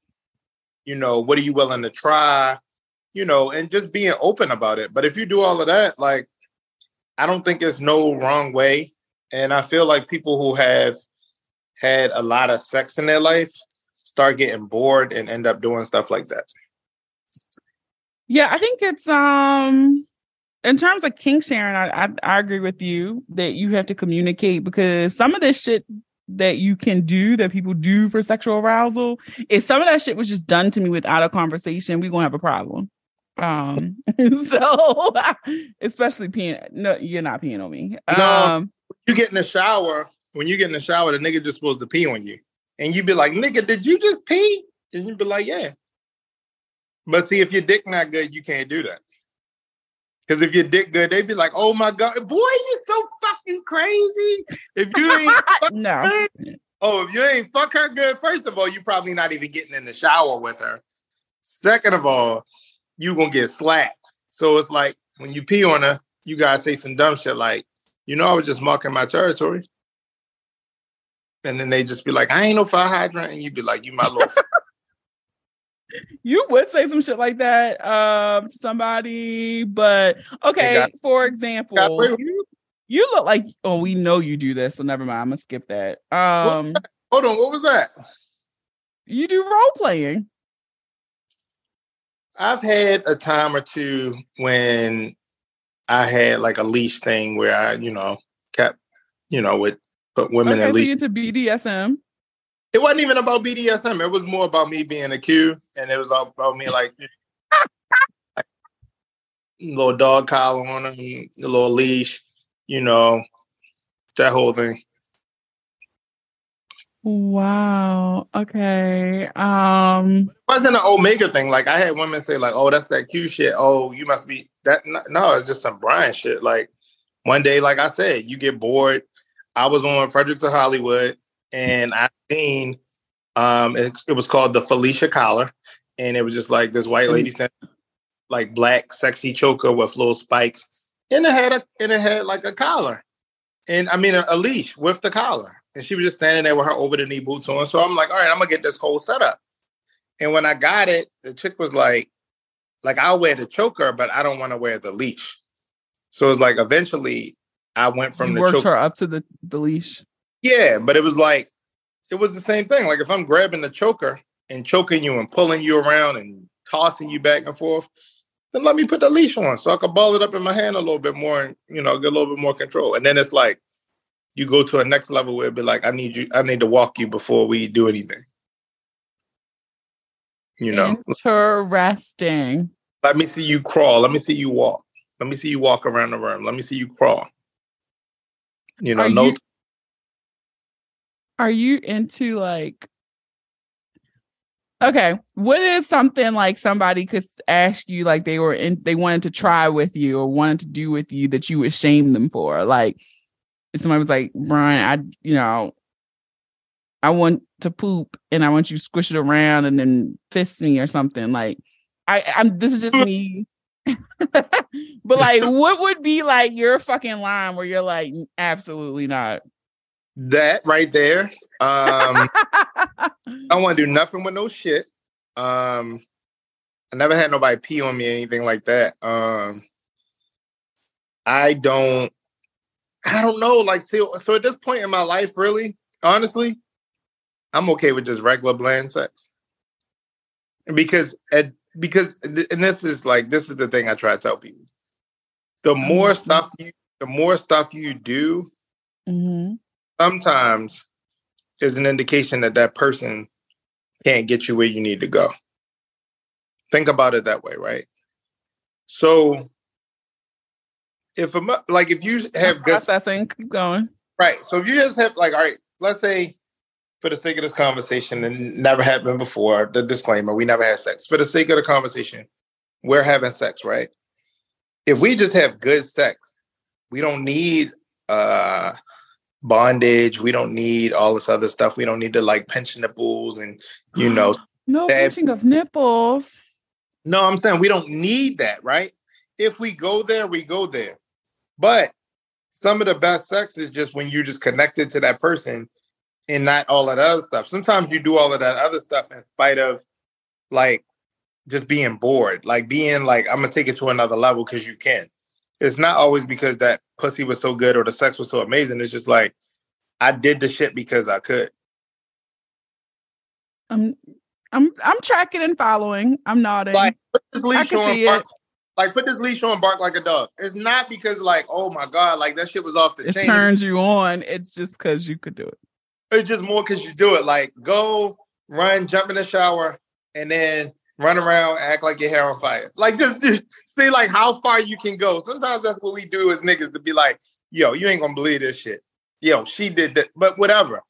you know, what are you willing to try, you know, and just being open about it. But if you do all of that, like, I don't think there's no wrong way. And I feel like people who have had a lot of sex in their life start getting bored and end up doing stuff like that. Yeah, I think it's um in terms of kink sharing, I, I I agree with you that you have to communicate because some of this shit that you can do that people do for sexual arousal, if some of that shit was just done to me without a conversation, we're gonna have a problem. Um so especially peeing no, you're not peeing on me. No. Um You get in the shower, when you get in the shower, the nigga just supposed to pee on you. And you be like, nigga, did you just pee? And you be like, yeah. But see, if your dick not good, you can't do that. Because if your dick good, they'd be like, oh my God, boy, you so fucking crazy. If you ain't fuck no. her, oh, if you ain't fuck her good, first of all, you probably not even getting in the shower with her. Second of all, you gonna get slapped. So it's like when you pee on her, you gotta say some dumb shit like, you know, I was just marking my territory. And then they just be like, I ain't no fire hydrant. And you be like, you my little You would say some shit like that um to somebody, but okay, got- for example, you, you look like oh, we know you do this, so never mind. I'm gonna skip that. Um Hold on, what was that? you do role playing. I've had a time or two when I had like a leash thing where I, you know, kept, you know, would put women Okay, in so leash. you into BDSM. It wasn't even about BDSM. It was more about me being a Q, and it was all about me like, like little dog collar on him, a little leash, you know, that whole thing. Wow. Okay. Um It wasn't an Omega thing. Like I had women say, like, "Oh, that's that Q shit." Oh, you must be that. No, it's just some Brian shit. Like one day, like I said, you get bored. I was on Fredericks of Hollywood, and I seen um, it, it was called the Felicia collar, and it was just like this white lady standing, like black, sexy choker with little spikes, and it had a and it had like a collar. and I mean a, a leash with the collar. And she was just standing there with her over the knee boots on. So I'm like, all right, I'm gonna get this whole setup. And when I got it, the chick was like, like I'll wear the choker, but I don't want to wear the leash. So it's like eventually I went from you the worked choker. her up to the, the leash. Yeah, but it was like it was the same thing. Like if I'm grabbing the choker and choking you and pulling you around and tossing you back and forth, then let me put the leash on so I can ball it up in my hand a little bit more and you know get a little bit more control. And then it's like you go to a next level where it'd be like, I need you, I need to walk you before we do anything. You know, Interesting. let me see you crawl. Let me see you walk. Let me see you walk around the room. Let me see you crawl. You know, Are no you- Are you into like Okay, what is something like somebody could ask you like they were in they wanted to try with you or wanted to do with you that you would shame them for? Like if somebody was like, Brian, I you know, I want to poop and I want you to squish it around and then fist me or something. Like I I'm this is just me. but like what would be like your fucking line where you're like absolutely not? That right there. Um, I don't want to do nothing with no shit. Um, I never had nobody pee on me or anything like that. Um, I don't, I don't know. Like, so, so at this point in my life, really, honestly, I'm okay with just regular bland sex. Because at because and this is like this is the thing I try to tell people. The more stuff you, the more stuff you do, hmm sometimes is an indication that that person can't get you where you need to go. Think about it that way, right? So, if a like if you have good processing. Keep going. right, so if you just have like all right, let's say for the sake of this conversation, and never happened before, the disclaimer, we never had sex. For the sake of the conversation, we're having sex, right? If we just have good sex, we don't need uh bondage. We don't need all this other stuff. We don't need to like pinch nipples and you know. no that- pinching of nipples. No, I'm saying we don't need that, right? If we go there, we go there. But some of the best sex is just when you're just connected to that person and not all of that other stuff. Sometimes you do all of that other stuff in spite of like just being bored, like being like, I'm gonna take it to another level because you can. It's not always because that pussy was so good or the sex was so amazing. It's just like I did the shit because I could. I'm I'm I'm tracking and following. I'm nodding. Like put this leash on, bark, it. like put this leash on, bark like a dog. It's not because like, oh my god, like that shit was off the it chain. turns you on. It's just because you could do it. It's just more because you do it. Like go, run, jump in the shower, and then run around, act like your hair on fire. Like just, just see like how far you can go. Sometimes that's what we do as niggas to be like, yo, you ain't gonna believe this shit. Yo, she did that, but whatever.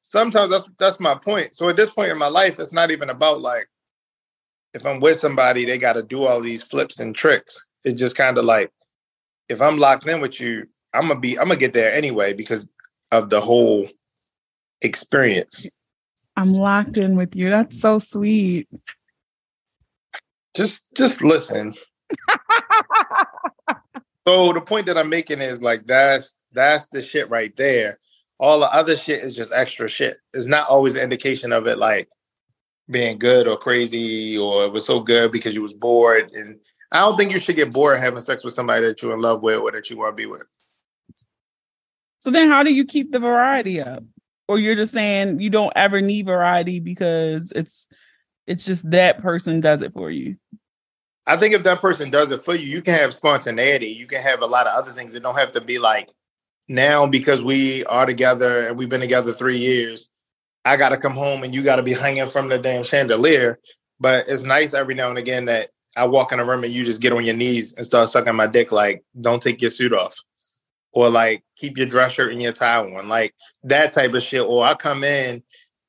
Sometimes that's that's my point. So at this point in my life, it's not even about like if I'm with somebody, they got to do all these flips and tricks. It's just kind of like if I'm locked in with you, I'm gonna be I'm gonna get there anyway because of the whole experience. I'm locked in with you. That's so sweet. Just just listen. So the point that I'm making is like that's that's the shit right there. All the other shit is just extra shit. It's not always an indication of it like being good or crazy or it was so good because you was bored. And I don't think you should get bored having sex with somebody that you're in love with or that you want to be with. So then how do you keep the variety up? Or you're just saying you don't ever need variety because it's it's just that person does it for you. I think if that person does it for you, you can have spontaneity. You can have a lot of other things. It don't have to be like now because we are together and we've been together three years. I got to come home and you got to be hanging from the damn chandelier. But it's nice every now and again that I walk in a room and you just get on your knees and start sucking my dick. Like, don't take your suit off, or like keep your dress shirt and your tie on, like that type of shit. Or I come in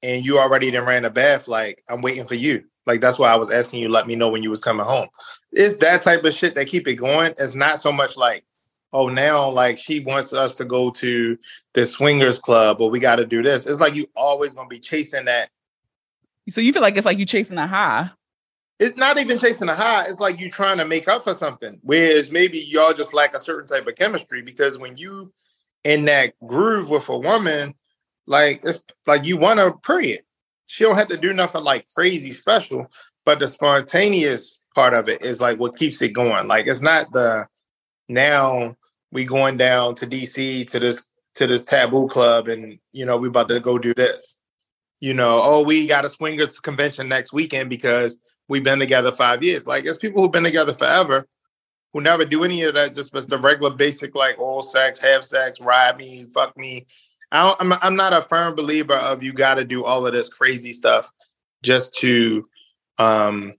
and you already done ran a bath. Like I'm waiting for you. Like that's why I was asking you. Let me know when you was coming home. It's that type of shit that keep it going. It's not so much like, oh, now like she wants us to go to the swingers club or we got to do this. It's like you always gonna be chasing that. So you feel like it's like you chasing a high. It's not even chasing a high. It's like you trying to make up for something. Whereas maybe y'all just lack a certain type of chemistry because when you in that groove with a woman, like it's like you want to period. She don't have to do nothing like crazy special, but the spontaneous part of it is like what keeps it going. Like it's not the now we going down to DC to this to this taboo club and you know we about to go do this. You know, oh we got a swingers convention next weekend because we've been together five years. Like it's people who've been together forever who never do any of that, just the regular basic like oral sex, have sex, ride me, fuck me. I don't, I'm I'm not a firm believer of you got to do all of this crazy stuff just to um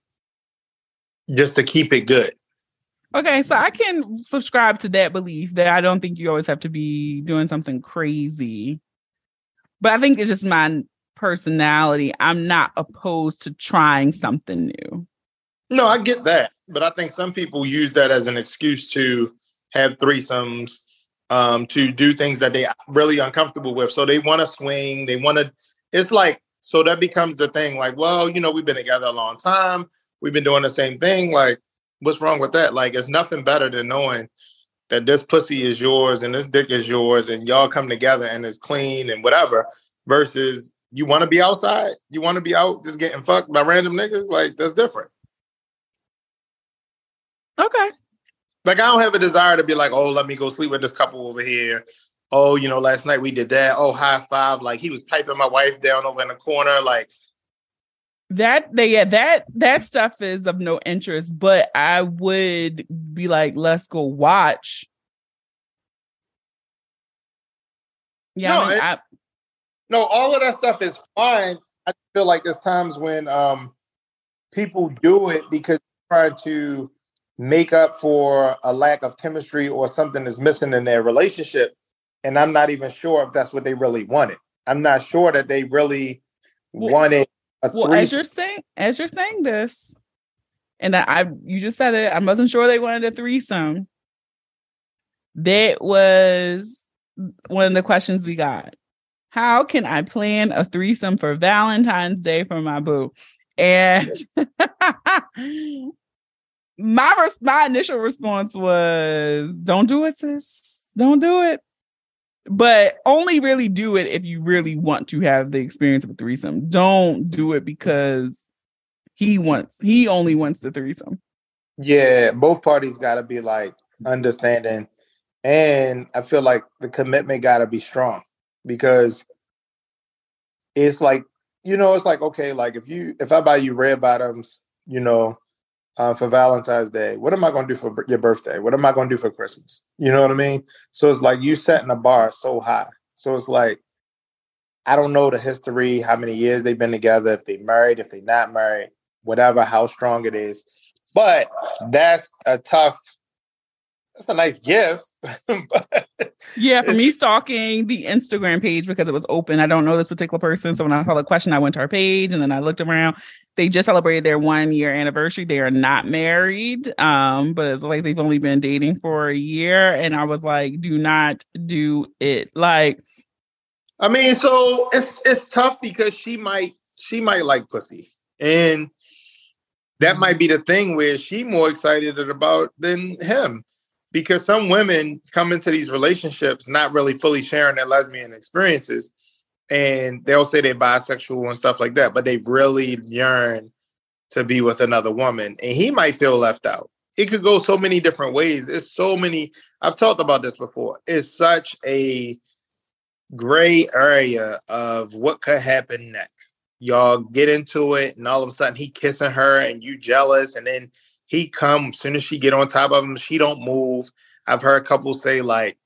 just to keep it good. Okay, so I can subscribe to that belief that I don't think you always have to be doing something crazy. But I think it's just my personality. I'm not opposed to trying something new. No, I get that, but I think some people use that as an excuse to have threesomes, um, to do things that they really uncomfortable with. So they want to swing. They want to. It's like so that becomes the thing. Like, well, you know, we've been together a long time. We've been doing the same thing. Like, what's wrong with that? Like, it's nothing better than knowing that this pussy is yours and this dick is yours, and y'all come together and it's clean and whatever. Versus, you want to be outside. You want to be out just getting fucked by random niggas. Like, that's different. Okay. Like I don't have a desire to be like, oh, let me go sleep with this couple over here. Oh, you know, last night we did that. Oh, high five. Like he was piping my wife down over in the corner. Like that they yeah, that that stuff is of no interest, but I would be like, let's go watch. Yeah, No, I mean, it- I- no, all of that stuff is fine. I feel like there's times when um people do it because they're trying to make up for a lack of chemistry or something is missing in their relationship. And I'm not even sure if that's what they really wanted. I'm not sure that they really Well- wanted a well, as you're saying, as you're saying this, and I, I you just said it, I wasn't sure they wanted a threesome. That was one of the questions we got. How can I plan a threesome for Valentine's Day for my boo? And my res- my initial response was, "Don't do it, sis. Don't do it." But only really do it if you really want to have the experience of a threesome. Don't do it because he wants. He only wants the threesome. Yeah, both parties got to be like understanding, and I feel like the commitment got to be strong because it's like you know, it's like okay, like if you if I buy you red bottoms, you know, uh, for Valentine's Day, what am I going to do for bir- your birthday? What am I going to do for Christmas? You know what I mean? So it's like you setting the bar so high. So it's like I don't know the history, how many years they've been together, if they married, if they not married, whatever, how strong it is. But that's a tough. That's a nice gift. Yeah, for me stalking the Instagram page because it was open. I don't know this particular person. So when I saw the question, I went to her page and then I looked around. They just celebrated their one year anniversary. They are not married. Um, but it's like they've only been dating for a year. And I was like, do not do it. Like, I mean, so it's it's tough because she might she might like pussy, and that might be the thing where she more excited about than him, because some women come into these relationships not really fully sharing their lesbian experiences, and they'll say they're bisexual and stuff like that, but they really yearn to be with another woman, and he might feel left out. It could go so many different ways. It's so many. I've talked about this before. It's such a gray area of what could happen next. Y'all get into it, and all of a sudden he kissing her, and you jealous, and then he come as soon as she get on top of him, she don't move. I've heard couples say like,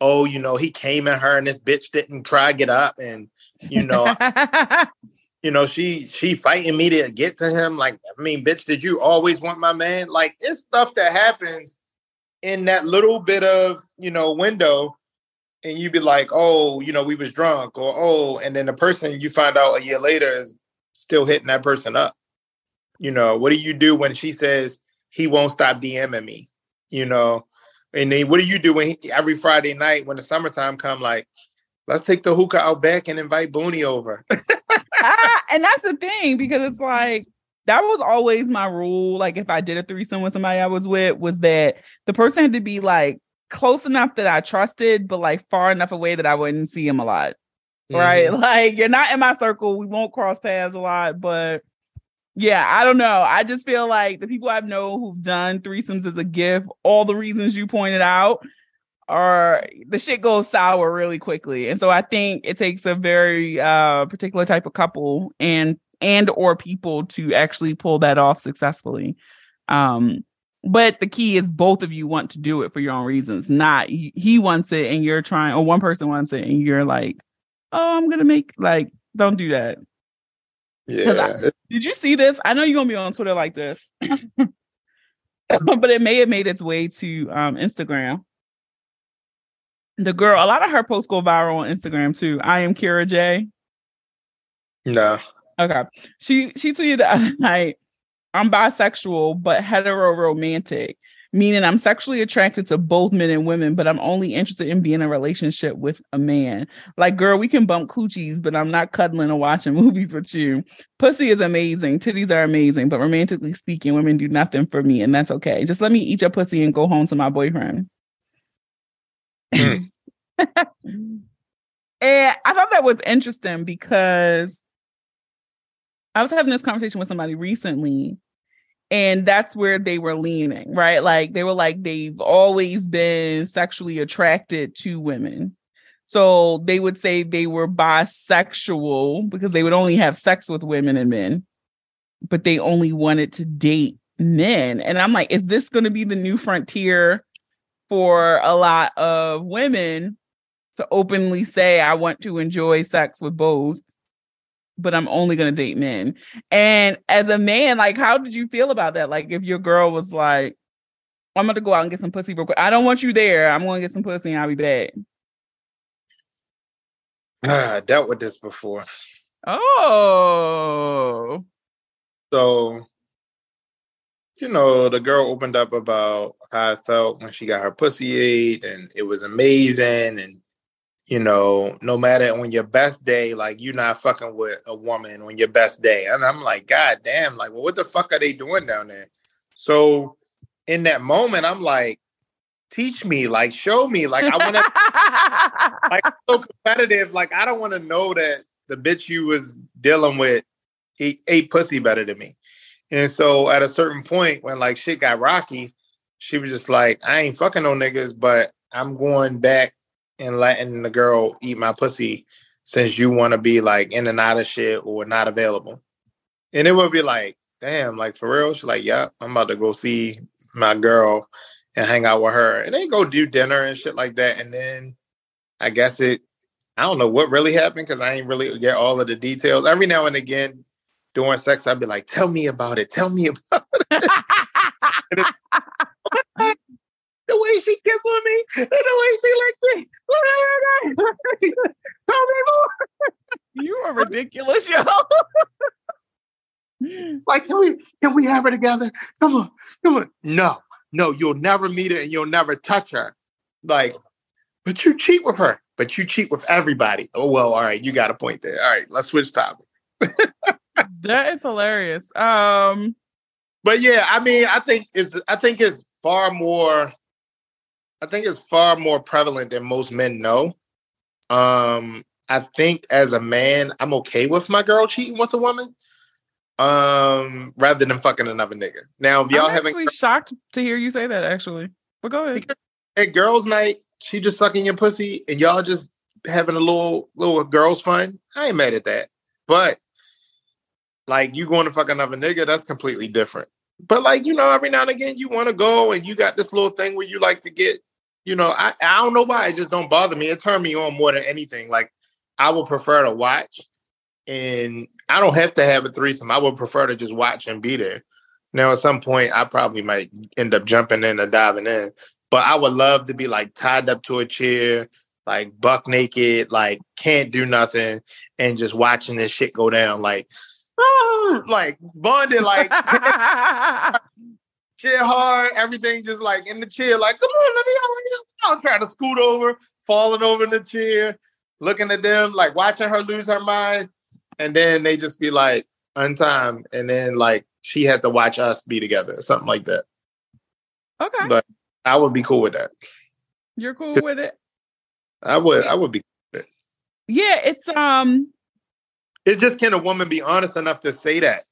"Oh, you know, he came at her, and this bitch didn't try to get up, and you know, you know, she she fighting me to get to him. Like, I mean, bitch, did you always want my man? Like, it's stuff that happens in that little bit of you know window and you'd be like, oh, you know, we was drunk, or oh, and then the person you find out a year later is still hitting that person up. You know, what do you do when she says he won't stop DMing me? You know, and then what do you do when he, every Friday night when the summertime come, like, let's take the hookah out back and invite Boonie over. Ah, and that's the thing because it's like that was always my rule. Like if I did a threesome with somebody I was with, was that the person had to be like close enough that I trusted, but like far enough away that I wouldn't see him a lot. Right. Mhm. Like you're not in my circle. We won't cross paths a lot, but yeah, I don't know. I just feel like the people I've known who've done threesomes as a gift, all the reasons you pointed out are the shit goes sour really quickly. And so I think it takes a very uh particular type of couple and and or people to actually pull that off successfully. Um but the key is both of you want to do it for your own reasons, not he wants it and you're trying or one person wants it and you're like, "Oh, I'm to make like don't do that." 'Cause I- Did you see this? I know you're gonna be on Twitter like this, but it may have made its way to um, Instagram. The girl, a lot of her posts go viral on Instagram too. I am Kira J. No. Okay, she she tweeted the other night, "I'm bisexual but hetero romantic, meaning I'm sexually attracted to both men and women, but I'm only interested in being in a relationship with a man. Like, girl, we can bump coochies, but I'm not cuddling or watching movies with you. Pussy is amazing, titties are amazing, but romantically speaking, women do nothing for me, and that's okay. Just let me eat your pussy and go home to my boyfriend." Hmm. and I thought that was interesting because I was having this conversation with somebody recently, and that's where they were leaning, right? Like they were like, they've always been sexually attracted to women. So they would say they were bisexual because they would only have sex with women and men, but they only wanted to date men. And I'm like, is this going to be the new frontier for a lot of women to openly say, I want to enjoy sex with both? But I'm only gonna date men. And as a man, like, how did you feel about that? Like, if your girl was like, I'm gonna go out and get some pussy real quick. I don't want you there. I'm gonna get some pussy and I'll be back. Ah, I dealt with this before. Oh, So, you know, the girl opened up about how I felt when she got her pussy ate, and it was amazing. And you know, no matter on your best day, like you're not fucking with a woman on your best day. And I'm like, God damn, like, well, what the fuck are they doing down there? So, in that moment, I'm like, teach me, like, show me, like, I want to. like I'm so competitive. Like I don't want to know that the bitch you was dealing with ate, ate pussy better than me. And so at a certain point when like shit got rocky, she was just like, I ain't fucking no niggas, but I'm going back and letting the girl eat my pussy since you want to be like in and out of shit or not available. And it would be like, damn, like for real. She's like, yeah, I'm about to go see my girl and hang out with her. And then go do dinner and shit like that. And then I guess it, I don't know what really happened because I ain't really get all of the details. Every now and again, during sex, I'd be like, tell me about it. Tell me about the way she kissed on me and the way she like me. tell me more. you are ridiculous, yo. Like, can we can we have her together? Come on, come on. No, no, you'll never meet her and you'll never touch her. Like, but you cheat with her, but you cheat with everybody. Oh well, all right, you got a point there. All right, let's switch topic. that is hilarious. Um, But yeah, I mean, I think it's I think it's far more I think it's far more prevalent than most men know. Um, I think as a man, I'm okay with my girl cheating with a woman. Um, rather than fucking another nigga. Now, if y'all I'm having actually shocked to hear you say that. Actually, but go ahead. Because at girls' night, she just sucking your pussy, and y'all just having a little little girls' fun. I ain't mad at that, but like you going to fuck another nigga, that's completely different. But like you know, every now and again, you want to go, and you got this little thing where you like to get. You know, I I don't know why it just don't bother me. It turned me on more than anything. Like I would prefer to watch, and I don't have to have a threesome. I would prefer to just watch and be there. Now, at some point, I probably might end up jumping in or diving in, but I would love to be like tied up to a chair, like buck naked, like can't do nothing, and just watching this shit go down, like, ah, like bonded, like shit hard, everything just like in the chair, like, come on, let me out, let me out. I'm trying to scoot over, falling over in the chair, looking at them, like watching her lose her mind. And then they just be like, untimed. And then like she had to watch us be together or something like that. okay. But I would be cool with that. You're cool with it? I would I would be Yeah, it's um it's just can a woman be honest enough to say that?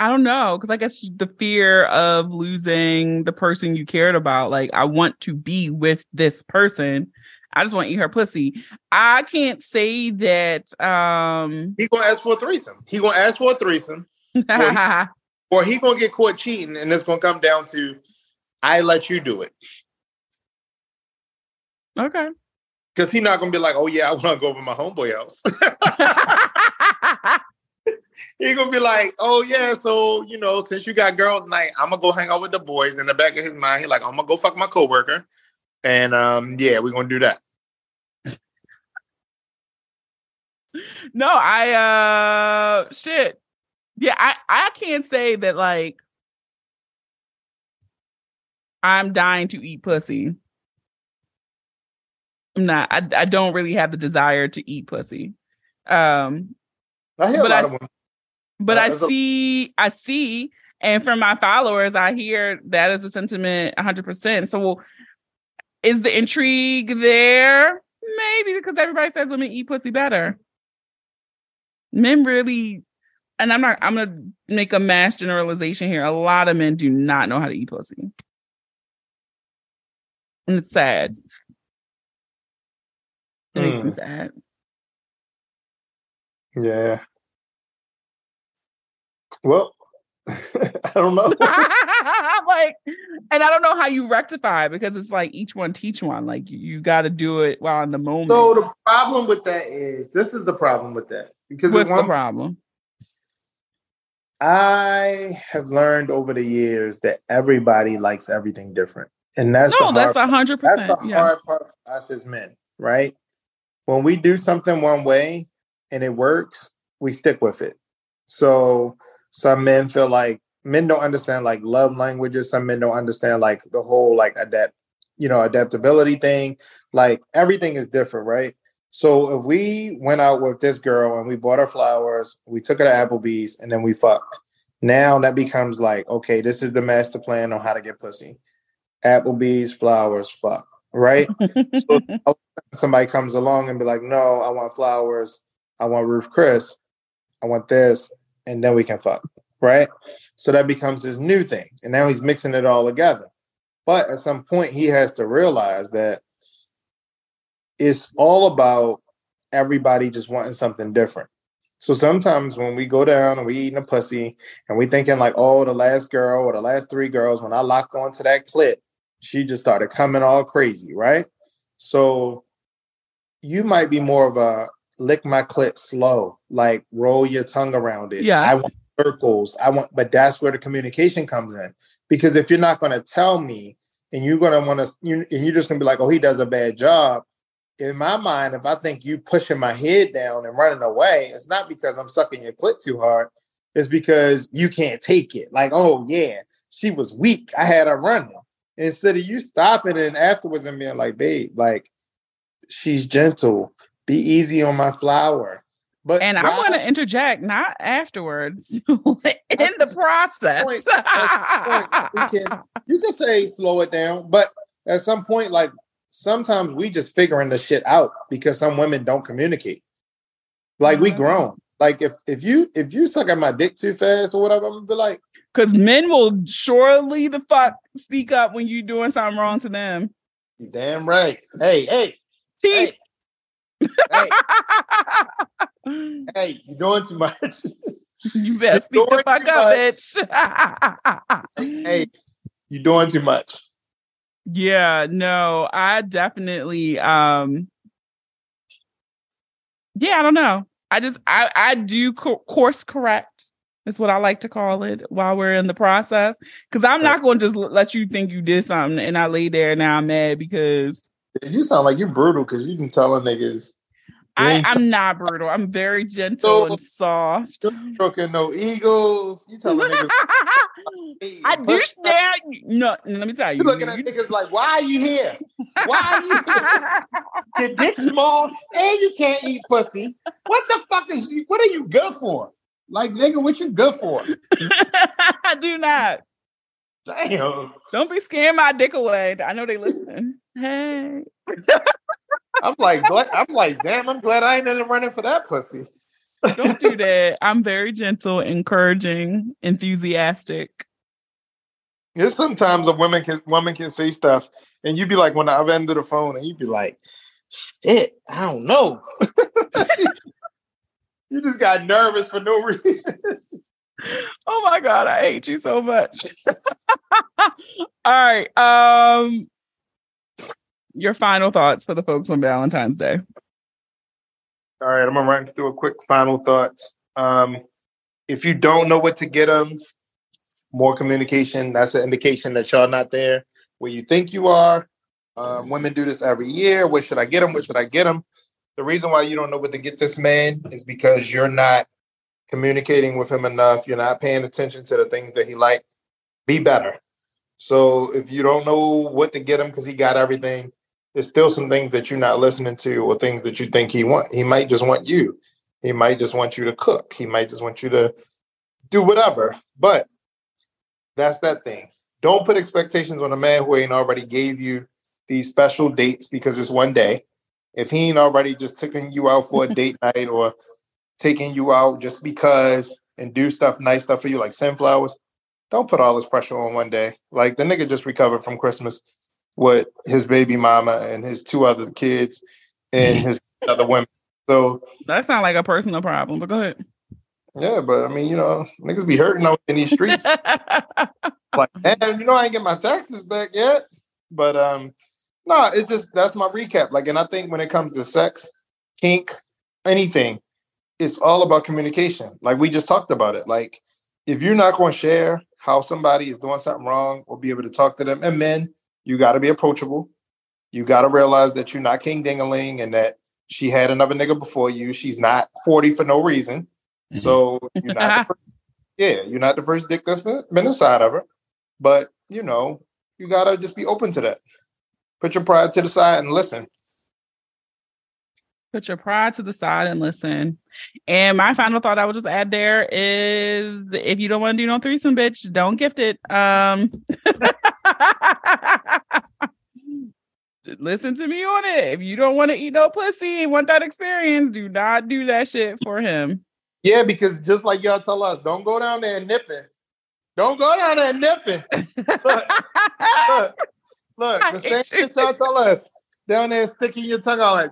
I don't know because I guess the fear of losing the person you cared about. Like, I want to be with this person. I just want to eat her pussy. I can't say that. um He gonna ask for a threesome. He gonna ask for a threesome, or he gonna get caught cheating, and it's gonna come down to I let you do it. Okay. Because he's not gonna be like, oh yeah, I want to go over my homeboy house. he gonna be like, oh yeah, so you know, since you got girls night, I'm gonna go hang out with the boys. In the back of his mind, he like, I'm gonna go fuck my coworker, and um, yeah, we're gonna do that. no, I uh shit. Yeah, I I can't say that like I'm dying to eat pussy. I'm not. I I don't really have the desire to eat pussy. Um I hear But a I lot of s- women. But I see I see and from my followers I hear that is a sentiment 100%. So is the intrigue there? Maybe because everybody says women eat pussy better. Men really and I'm not I'm going to make a mass generalization here. A lot of men do not know how to eat pussy. And it's sad. It makes me Mm. sad. Yeah. Well, I don't know. like, and I don't know how you rectify it because it's like each one teach one. Like you, you got to do it while in the moment. so the problem with that is this is the problem with that because at What's the one problem? I have learned over the years that everybody likes everything different. And that's No, the that's a hundred that's percent. the Yes. hard part for us as men, right? When we do something one way and it works, we stick with it. So some men feel like men don't understand like love languages. Some men don't understand like the whole like adapt, you know, adaptability thing. Like everything is different, right? So if we went out with this girl and we bought her flowers, we took her to Applebee's and then we fucked. Now that becomes like, okay, this is the master plan on how to get pussy. Applebee's, flowers, fuck. Right? so somebody comes along and be like, no, I want flowers, I want Ruth Chris, I want this, and then we can fuck. Right? So that becomes his new thing. And now he's mixing it all together. But at some point he has to realize that it's all about everybody just wanting something different. So sometimes when we go down and we eating a pussy and we thinking like, oh, the last girl or the last three girls, when I locked onto that clit, she just started coming all crazy, right? So you might be more of a lick my clit slow, like roll your tongue around it. Yeah, I want circles. I want, but that's where the communication comes in. Because if you're not going to tell me and you're going to want to, you, and you're just going to be like, oh, he does a bad job. In my mind, if I think you pushing my head down and running away, it's not because I'm sucking your clit too hard. It's because you can't take it. Like, oh yeah, she was weak. I had her running. Instead of you stopping and afterwards and being like, babe, like she's gentle. Be easy on my flower. But and I want to interject, not afterwards, in the process. point. Point. We can- you can say slow it down, but at some point, like sometimes we just figuring the shit out because some women don't communicate. Like we Mhm. grown. Like if if you if you suck at my dick too fast or whatever, I'm gonna be like, Because men will surely the fuck speak up when you're doing something wrong to them. damn right. Hey, hey, Teeth. hey, hey, hey, you're doing too much. you better speak the fuck up, bitch. hey, you're doing too much. Yeah, no, I definitely um Yeah, I don't know. I just I I do co- course correct. Is what I like to call it while we're in the process cuz I'm not going to just l- let you think you did something and I lay there and now I'm mad because You sound like you're brutal because you been telling niggas I, I'm not brutal. I'm very gentle and soft. stroking no eagles. You telling niggas I do stand no, let me tell you. You're looking at niggas like, why are you here? Why are you here? Your dick small and you can't eat pussy. What the fuck is you? What are you good for? Like, nigga, what you good for? I do not. Damn. Don't be scaring my dick away. I know they listening. Hey. I'm like, I'm like, damn, I'm glad I ain't in the running for that pussy. Don't do that. I'm very gentle, encouraging, enthusiastic. There's sometimes a woman can woman can say stuff, and you'd be like, when I've ended the phone, and you'd be like, shit, I don't know. you just got nervous for no reason. Oh my god, I hate you so much. All right. Um your final thoughts for the folks on Valentine's Day. All right, I'm gonna run through a quick final thoughts. Um, if you don't know what to get them, more communication. That's an indication that y'all not there where you think you are. Um, women do this every year. What should I get them? What should I get them? The reason why you don't know what to get this man is because you're not communicating with him enough. You're not paying attention to the things that he like. Be better. So if you don't know what to get him because he got everything, there's still some things that you're not listening to or things that you think he want. He might just want you. He might just want you to cook. He might just want you to do whatever. But that's that thing. Don't put expectations on a man who ain't already gave you these special dates because it's one day. If he ain't already just taking you out for a date night or taking you out just because and do stuff, nice stuff for you, like send flowers, don't put all this pressure on one day. Like the nigga just recovered from Christmas with his baby mama and his two other kids and his other women. So That sounds like a personal problem, but go ahead. yeah, but I mean, you know, niggas be hurting out in these streets. like, damn, you know, I ain't get my taxes back yet. But um, no, it's just that's my recap. Like, and I think when it comes to sex, kink, anything, it's all about communication. Like we just talked about it. Like, if you're not going to share how somebody is doing something wrong or be able to talk to them, and men, you got to be approachable. You got to realize that you're not King Dingaling and that she had another nigga before you. She's not 40 for no reason. Mm-hmm. So you're not the first, yeah, you're not the first dick that's been, been inside of her. But you know, you gotta just be open to that. Put your pride to the side and listen. Put your pride to the side and listen. And my final thought I would just add there is if you don't want to do no threesome, bitch, don't gift it. Um listen to me on it. If you don't want to eat no pussy and want that experience, do not do that shit for him. Yeah, because just like y'all tell us, don't go down there nipping. Don't go down there nipping. Look, look, look the same you. shit y'all tell us. Down there sticking your tongue out like.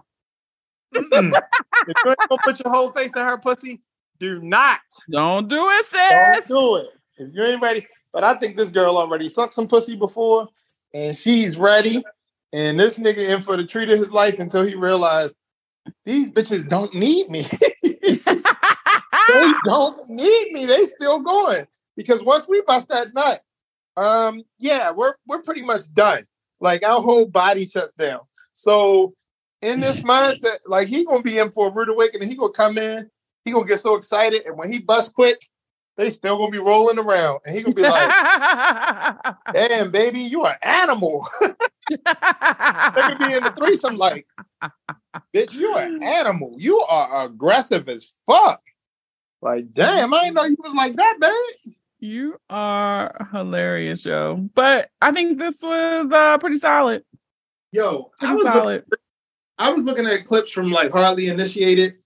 if you ain't gonna put your whole face in her pussy, do not. Don't do it, sis. Don't do it. If you ain't ready. But I think this girl already sucked some pussy before, and she's ready. And this nigga in for the treat of his life until he realized these bitches don't need me. they don't need me. They still going because once we bust that nut, um, yeah, we're we're pretty much done. Like our whole body shuts down. So in this mindset, like he gonna be in for a rude awakening. He gonna come in. He gonna get so excited, and when he bust quick, they still gonna be rolling around, and he gonna be like, "Damn, baby, you an animal." they could be in the threesome like, "Bitch, you an animal. You are aggressive as fuck." Like, damn, I didn't know you was like that, babe. you are hilarious, yo. But I think this was uh pretty solid. Yo, I Pretty was looking, solid. I was looking at clips from like Hardly Initiated,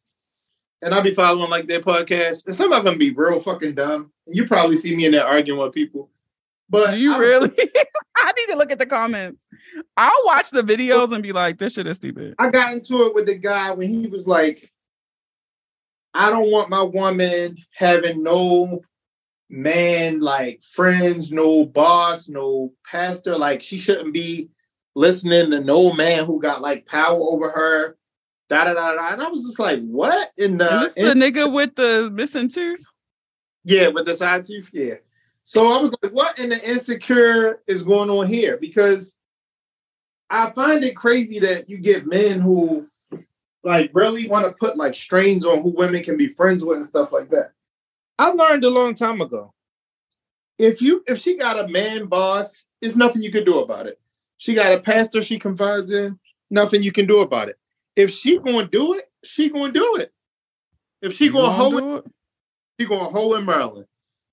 and I'll be following like their podcast, and some of them be real fucking dumb. And you probably see me in there arguing with people. But Do you I was- really? I need to look at the comments. I'll watch the videos and be like, this shit is stupid. I got into it with the guy when he was like, I don't want my woman having no man like friends, no boss, no pastor. Like she shouldn't be listening to no man who got like power over her. Da da da da. And I was just like, what in the is this the nigga with the missing tooth? yeah, with the side tooth, yeah. So I was like, what in the insecure is going on here? Because I find it crazy that you get men who like really want to put like strains on who women can be friends with and stuff like that. I learned a long time ago. If you if she got a man boss, there's nothing you can do about it. She got a pastor she confides in, nothing you can do about it. If she gonna do it, she gonna do it. If she You gonna hold it, she gonna hold in Maryland.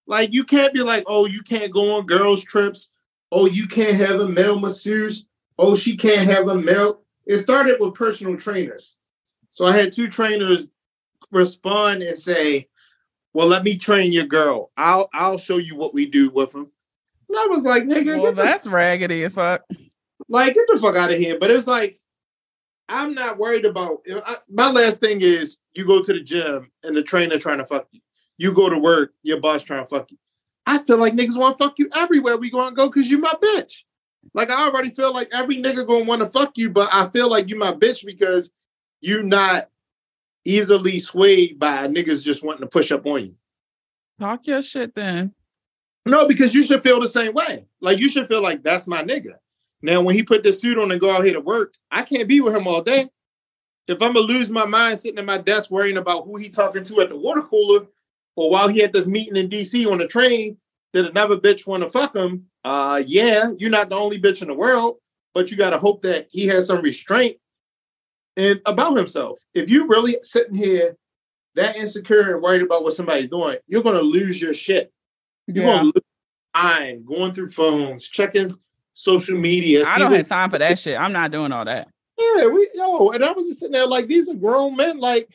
Like you can't be like, oh, you can't go on girls' trips. Oh, you can't have a male masseuse. Oh, she can't have a male. It started with personal trainers. So I had two trainers respond and say, Well, let me train your girl. I'll I'll show you what we do with them. And I was like, nigga, Well, that's raggedy as fuck. Like get the fuck out of here. But it's like I'm not worried about I, my last thing is you go to the gym and the trainer trying to fuck you. You go to work, your boss trying to fuck you. I feel like niggas want to fuck you everywhere we gonna go because you my bitch. Like I already feel like every nigga gonna want to fuck you, but I feel like you my bitch because you not easily swayed by niggas just wanting to push up on you. Talk your shit then. No, because you should feel the same way. Like you should feel like that's my nigga. Now, when he put this suit on and go out here to work, I can't be with him all day. If I'm gonna lose my mind sitting at my desk worrying about who he talking to at the water cooler, or while he had this meeting in DC on the train, that another bitch want to fuck him. Uh, yeah, you're not the only bitch in the world, but you gotta hope that he has some restraint and about himself. If you really sitting here that insecure and worried about what somebody's doing, you're gonna lose your shit. You're Yeah. gonna lose time going through phones, checking social media. I don't what- have time for that shit. I'm not doing all that. Yeah, we yo, and I was just sitting there like these are grown men. Like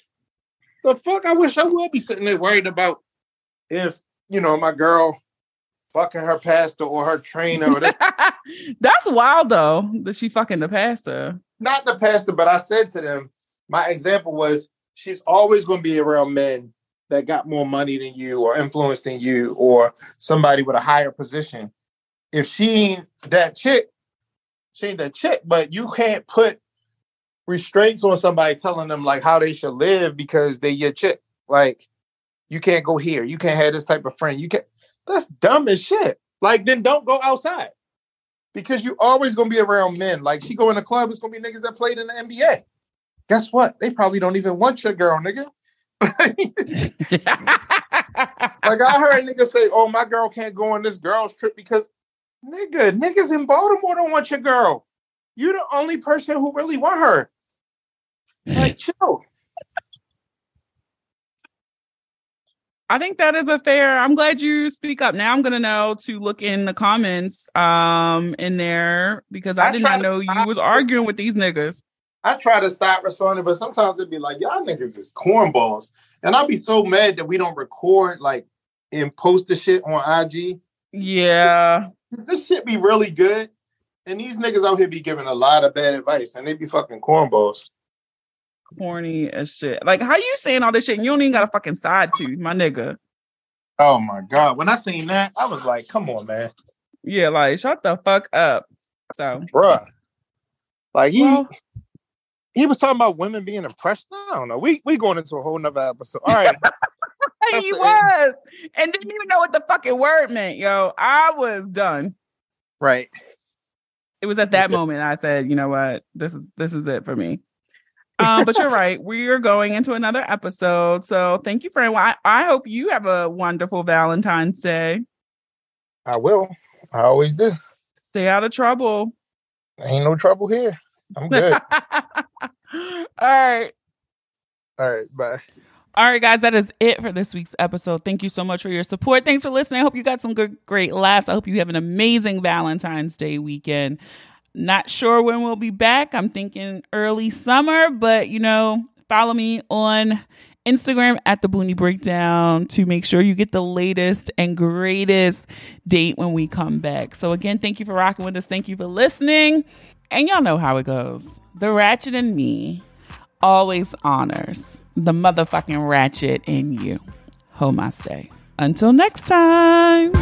the fuck, I wish I would be sitting there worried about if you know my girl fucking her pastor or her trainer or That's wild though that she fucking the pastor. not the pastor, but I said to them, my example was she's always going to be around men that got more money than you or influence than you or somebody with a higher position. If she ain't that chick, she ain't that chick, but you can't put restraints on somebody telling them like how they should live because they your chick. Like you can't go here, you can't have this type of friend. You can't that's dumb as shit. Like then don't go outside because you always gonna be around men. Like she go in the club, it's gonna be niggas that played in the NBA. Guess what? They probably don't even want your girl, nigga. like I heard niggas say, "Oh, my girl can't go on this girl's trip because nigga, niggas in Baltimore don't want your girl. You the only person who really want her. Like, chill. I think that is a fair. I'm glad you speak up. Now I'm gonna know to look in the comments um in there because I, I did not know you was arguing with these niggas. I try to stop responding, but sometimes it'd be like, y'all niggas is cornballs. And I'd be so mad that we don't record like and post the shit on IG. Yeah. This shit be really good. And these niggas out here be giving a lot of bad advice and they be fucking cornballs. Corny as shit. Like how you saying all this shit and you don't even got a fucking side to, my nigga. Oh my God. When I seen that, I was like, come on, man. Yeah, like shut the fuck up. So Bruh. Like he well, he was talking about women being impressed. I don't know. We we going into a whole nother episode. All right. he was and didn't even know what the fucking word meant, yo. I was done. right. it was at that Yeah. moment I said, you know what, this is this is it for me. Um, but you're right. We are going into another episode. So thank you for I, I hope you have a wonderful Valentine's Day. I will. I always do. Stay out of trouble. Ain't no trouble here. I'm good. All right. All right. Bye. All right, guys, that is it for this week's episode. Thank you so much for your support. Thanks for listening. I hope you got some good, great laughs. I hope you have an amazing Valentine's Day weekend. Not sure when we'll be back. I'm thinking early summer, but you know, follow me on Instagram at the Boonie Breakdown to make sure you get the latest and greatest date when we come back. So, again, thank you for rocking with us. Thank you for listening. And y'all know how it goes. The Ratchet and me always honors the motherfucking ratchet in you. Homaste. Until next time.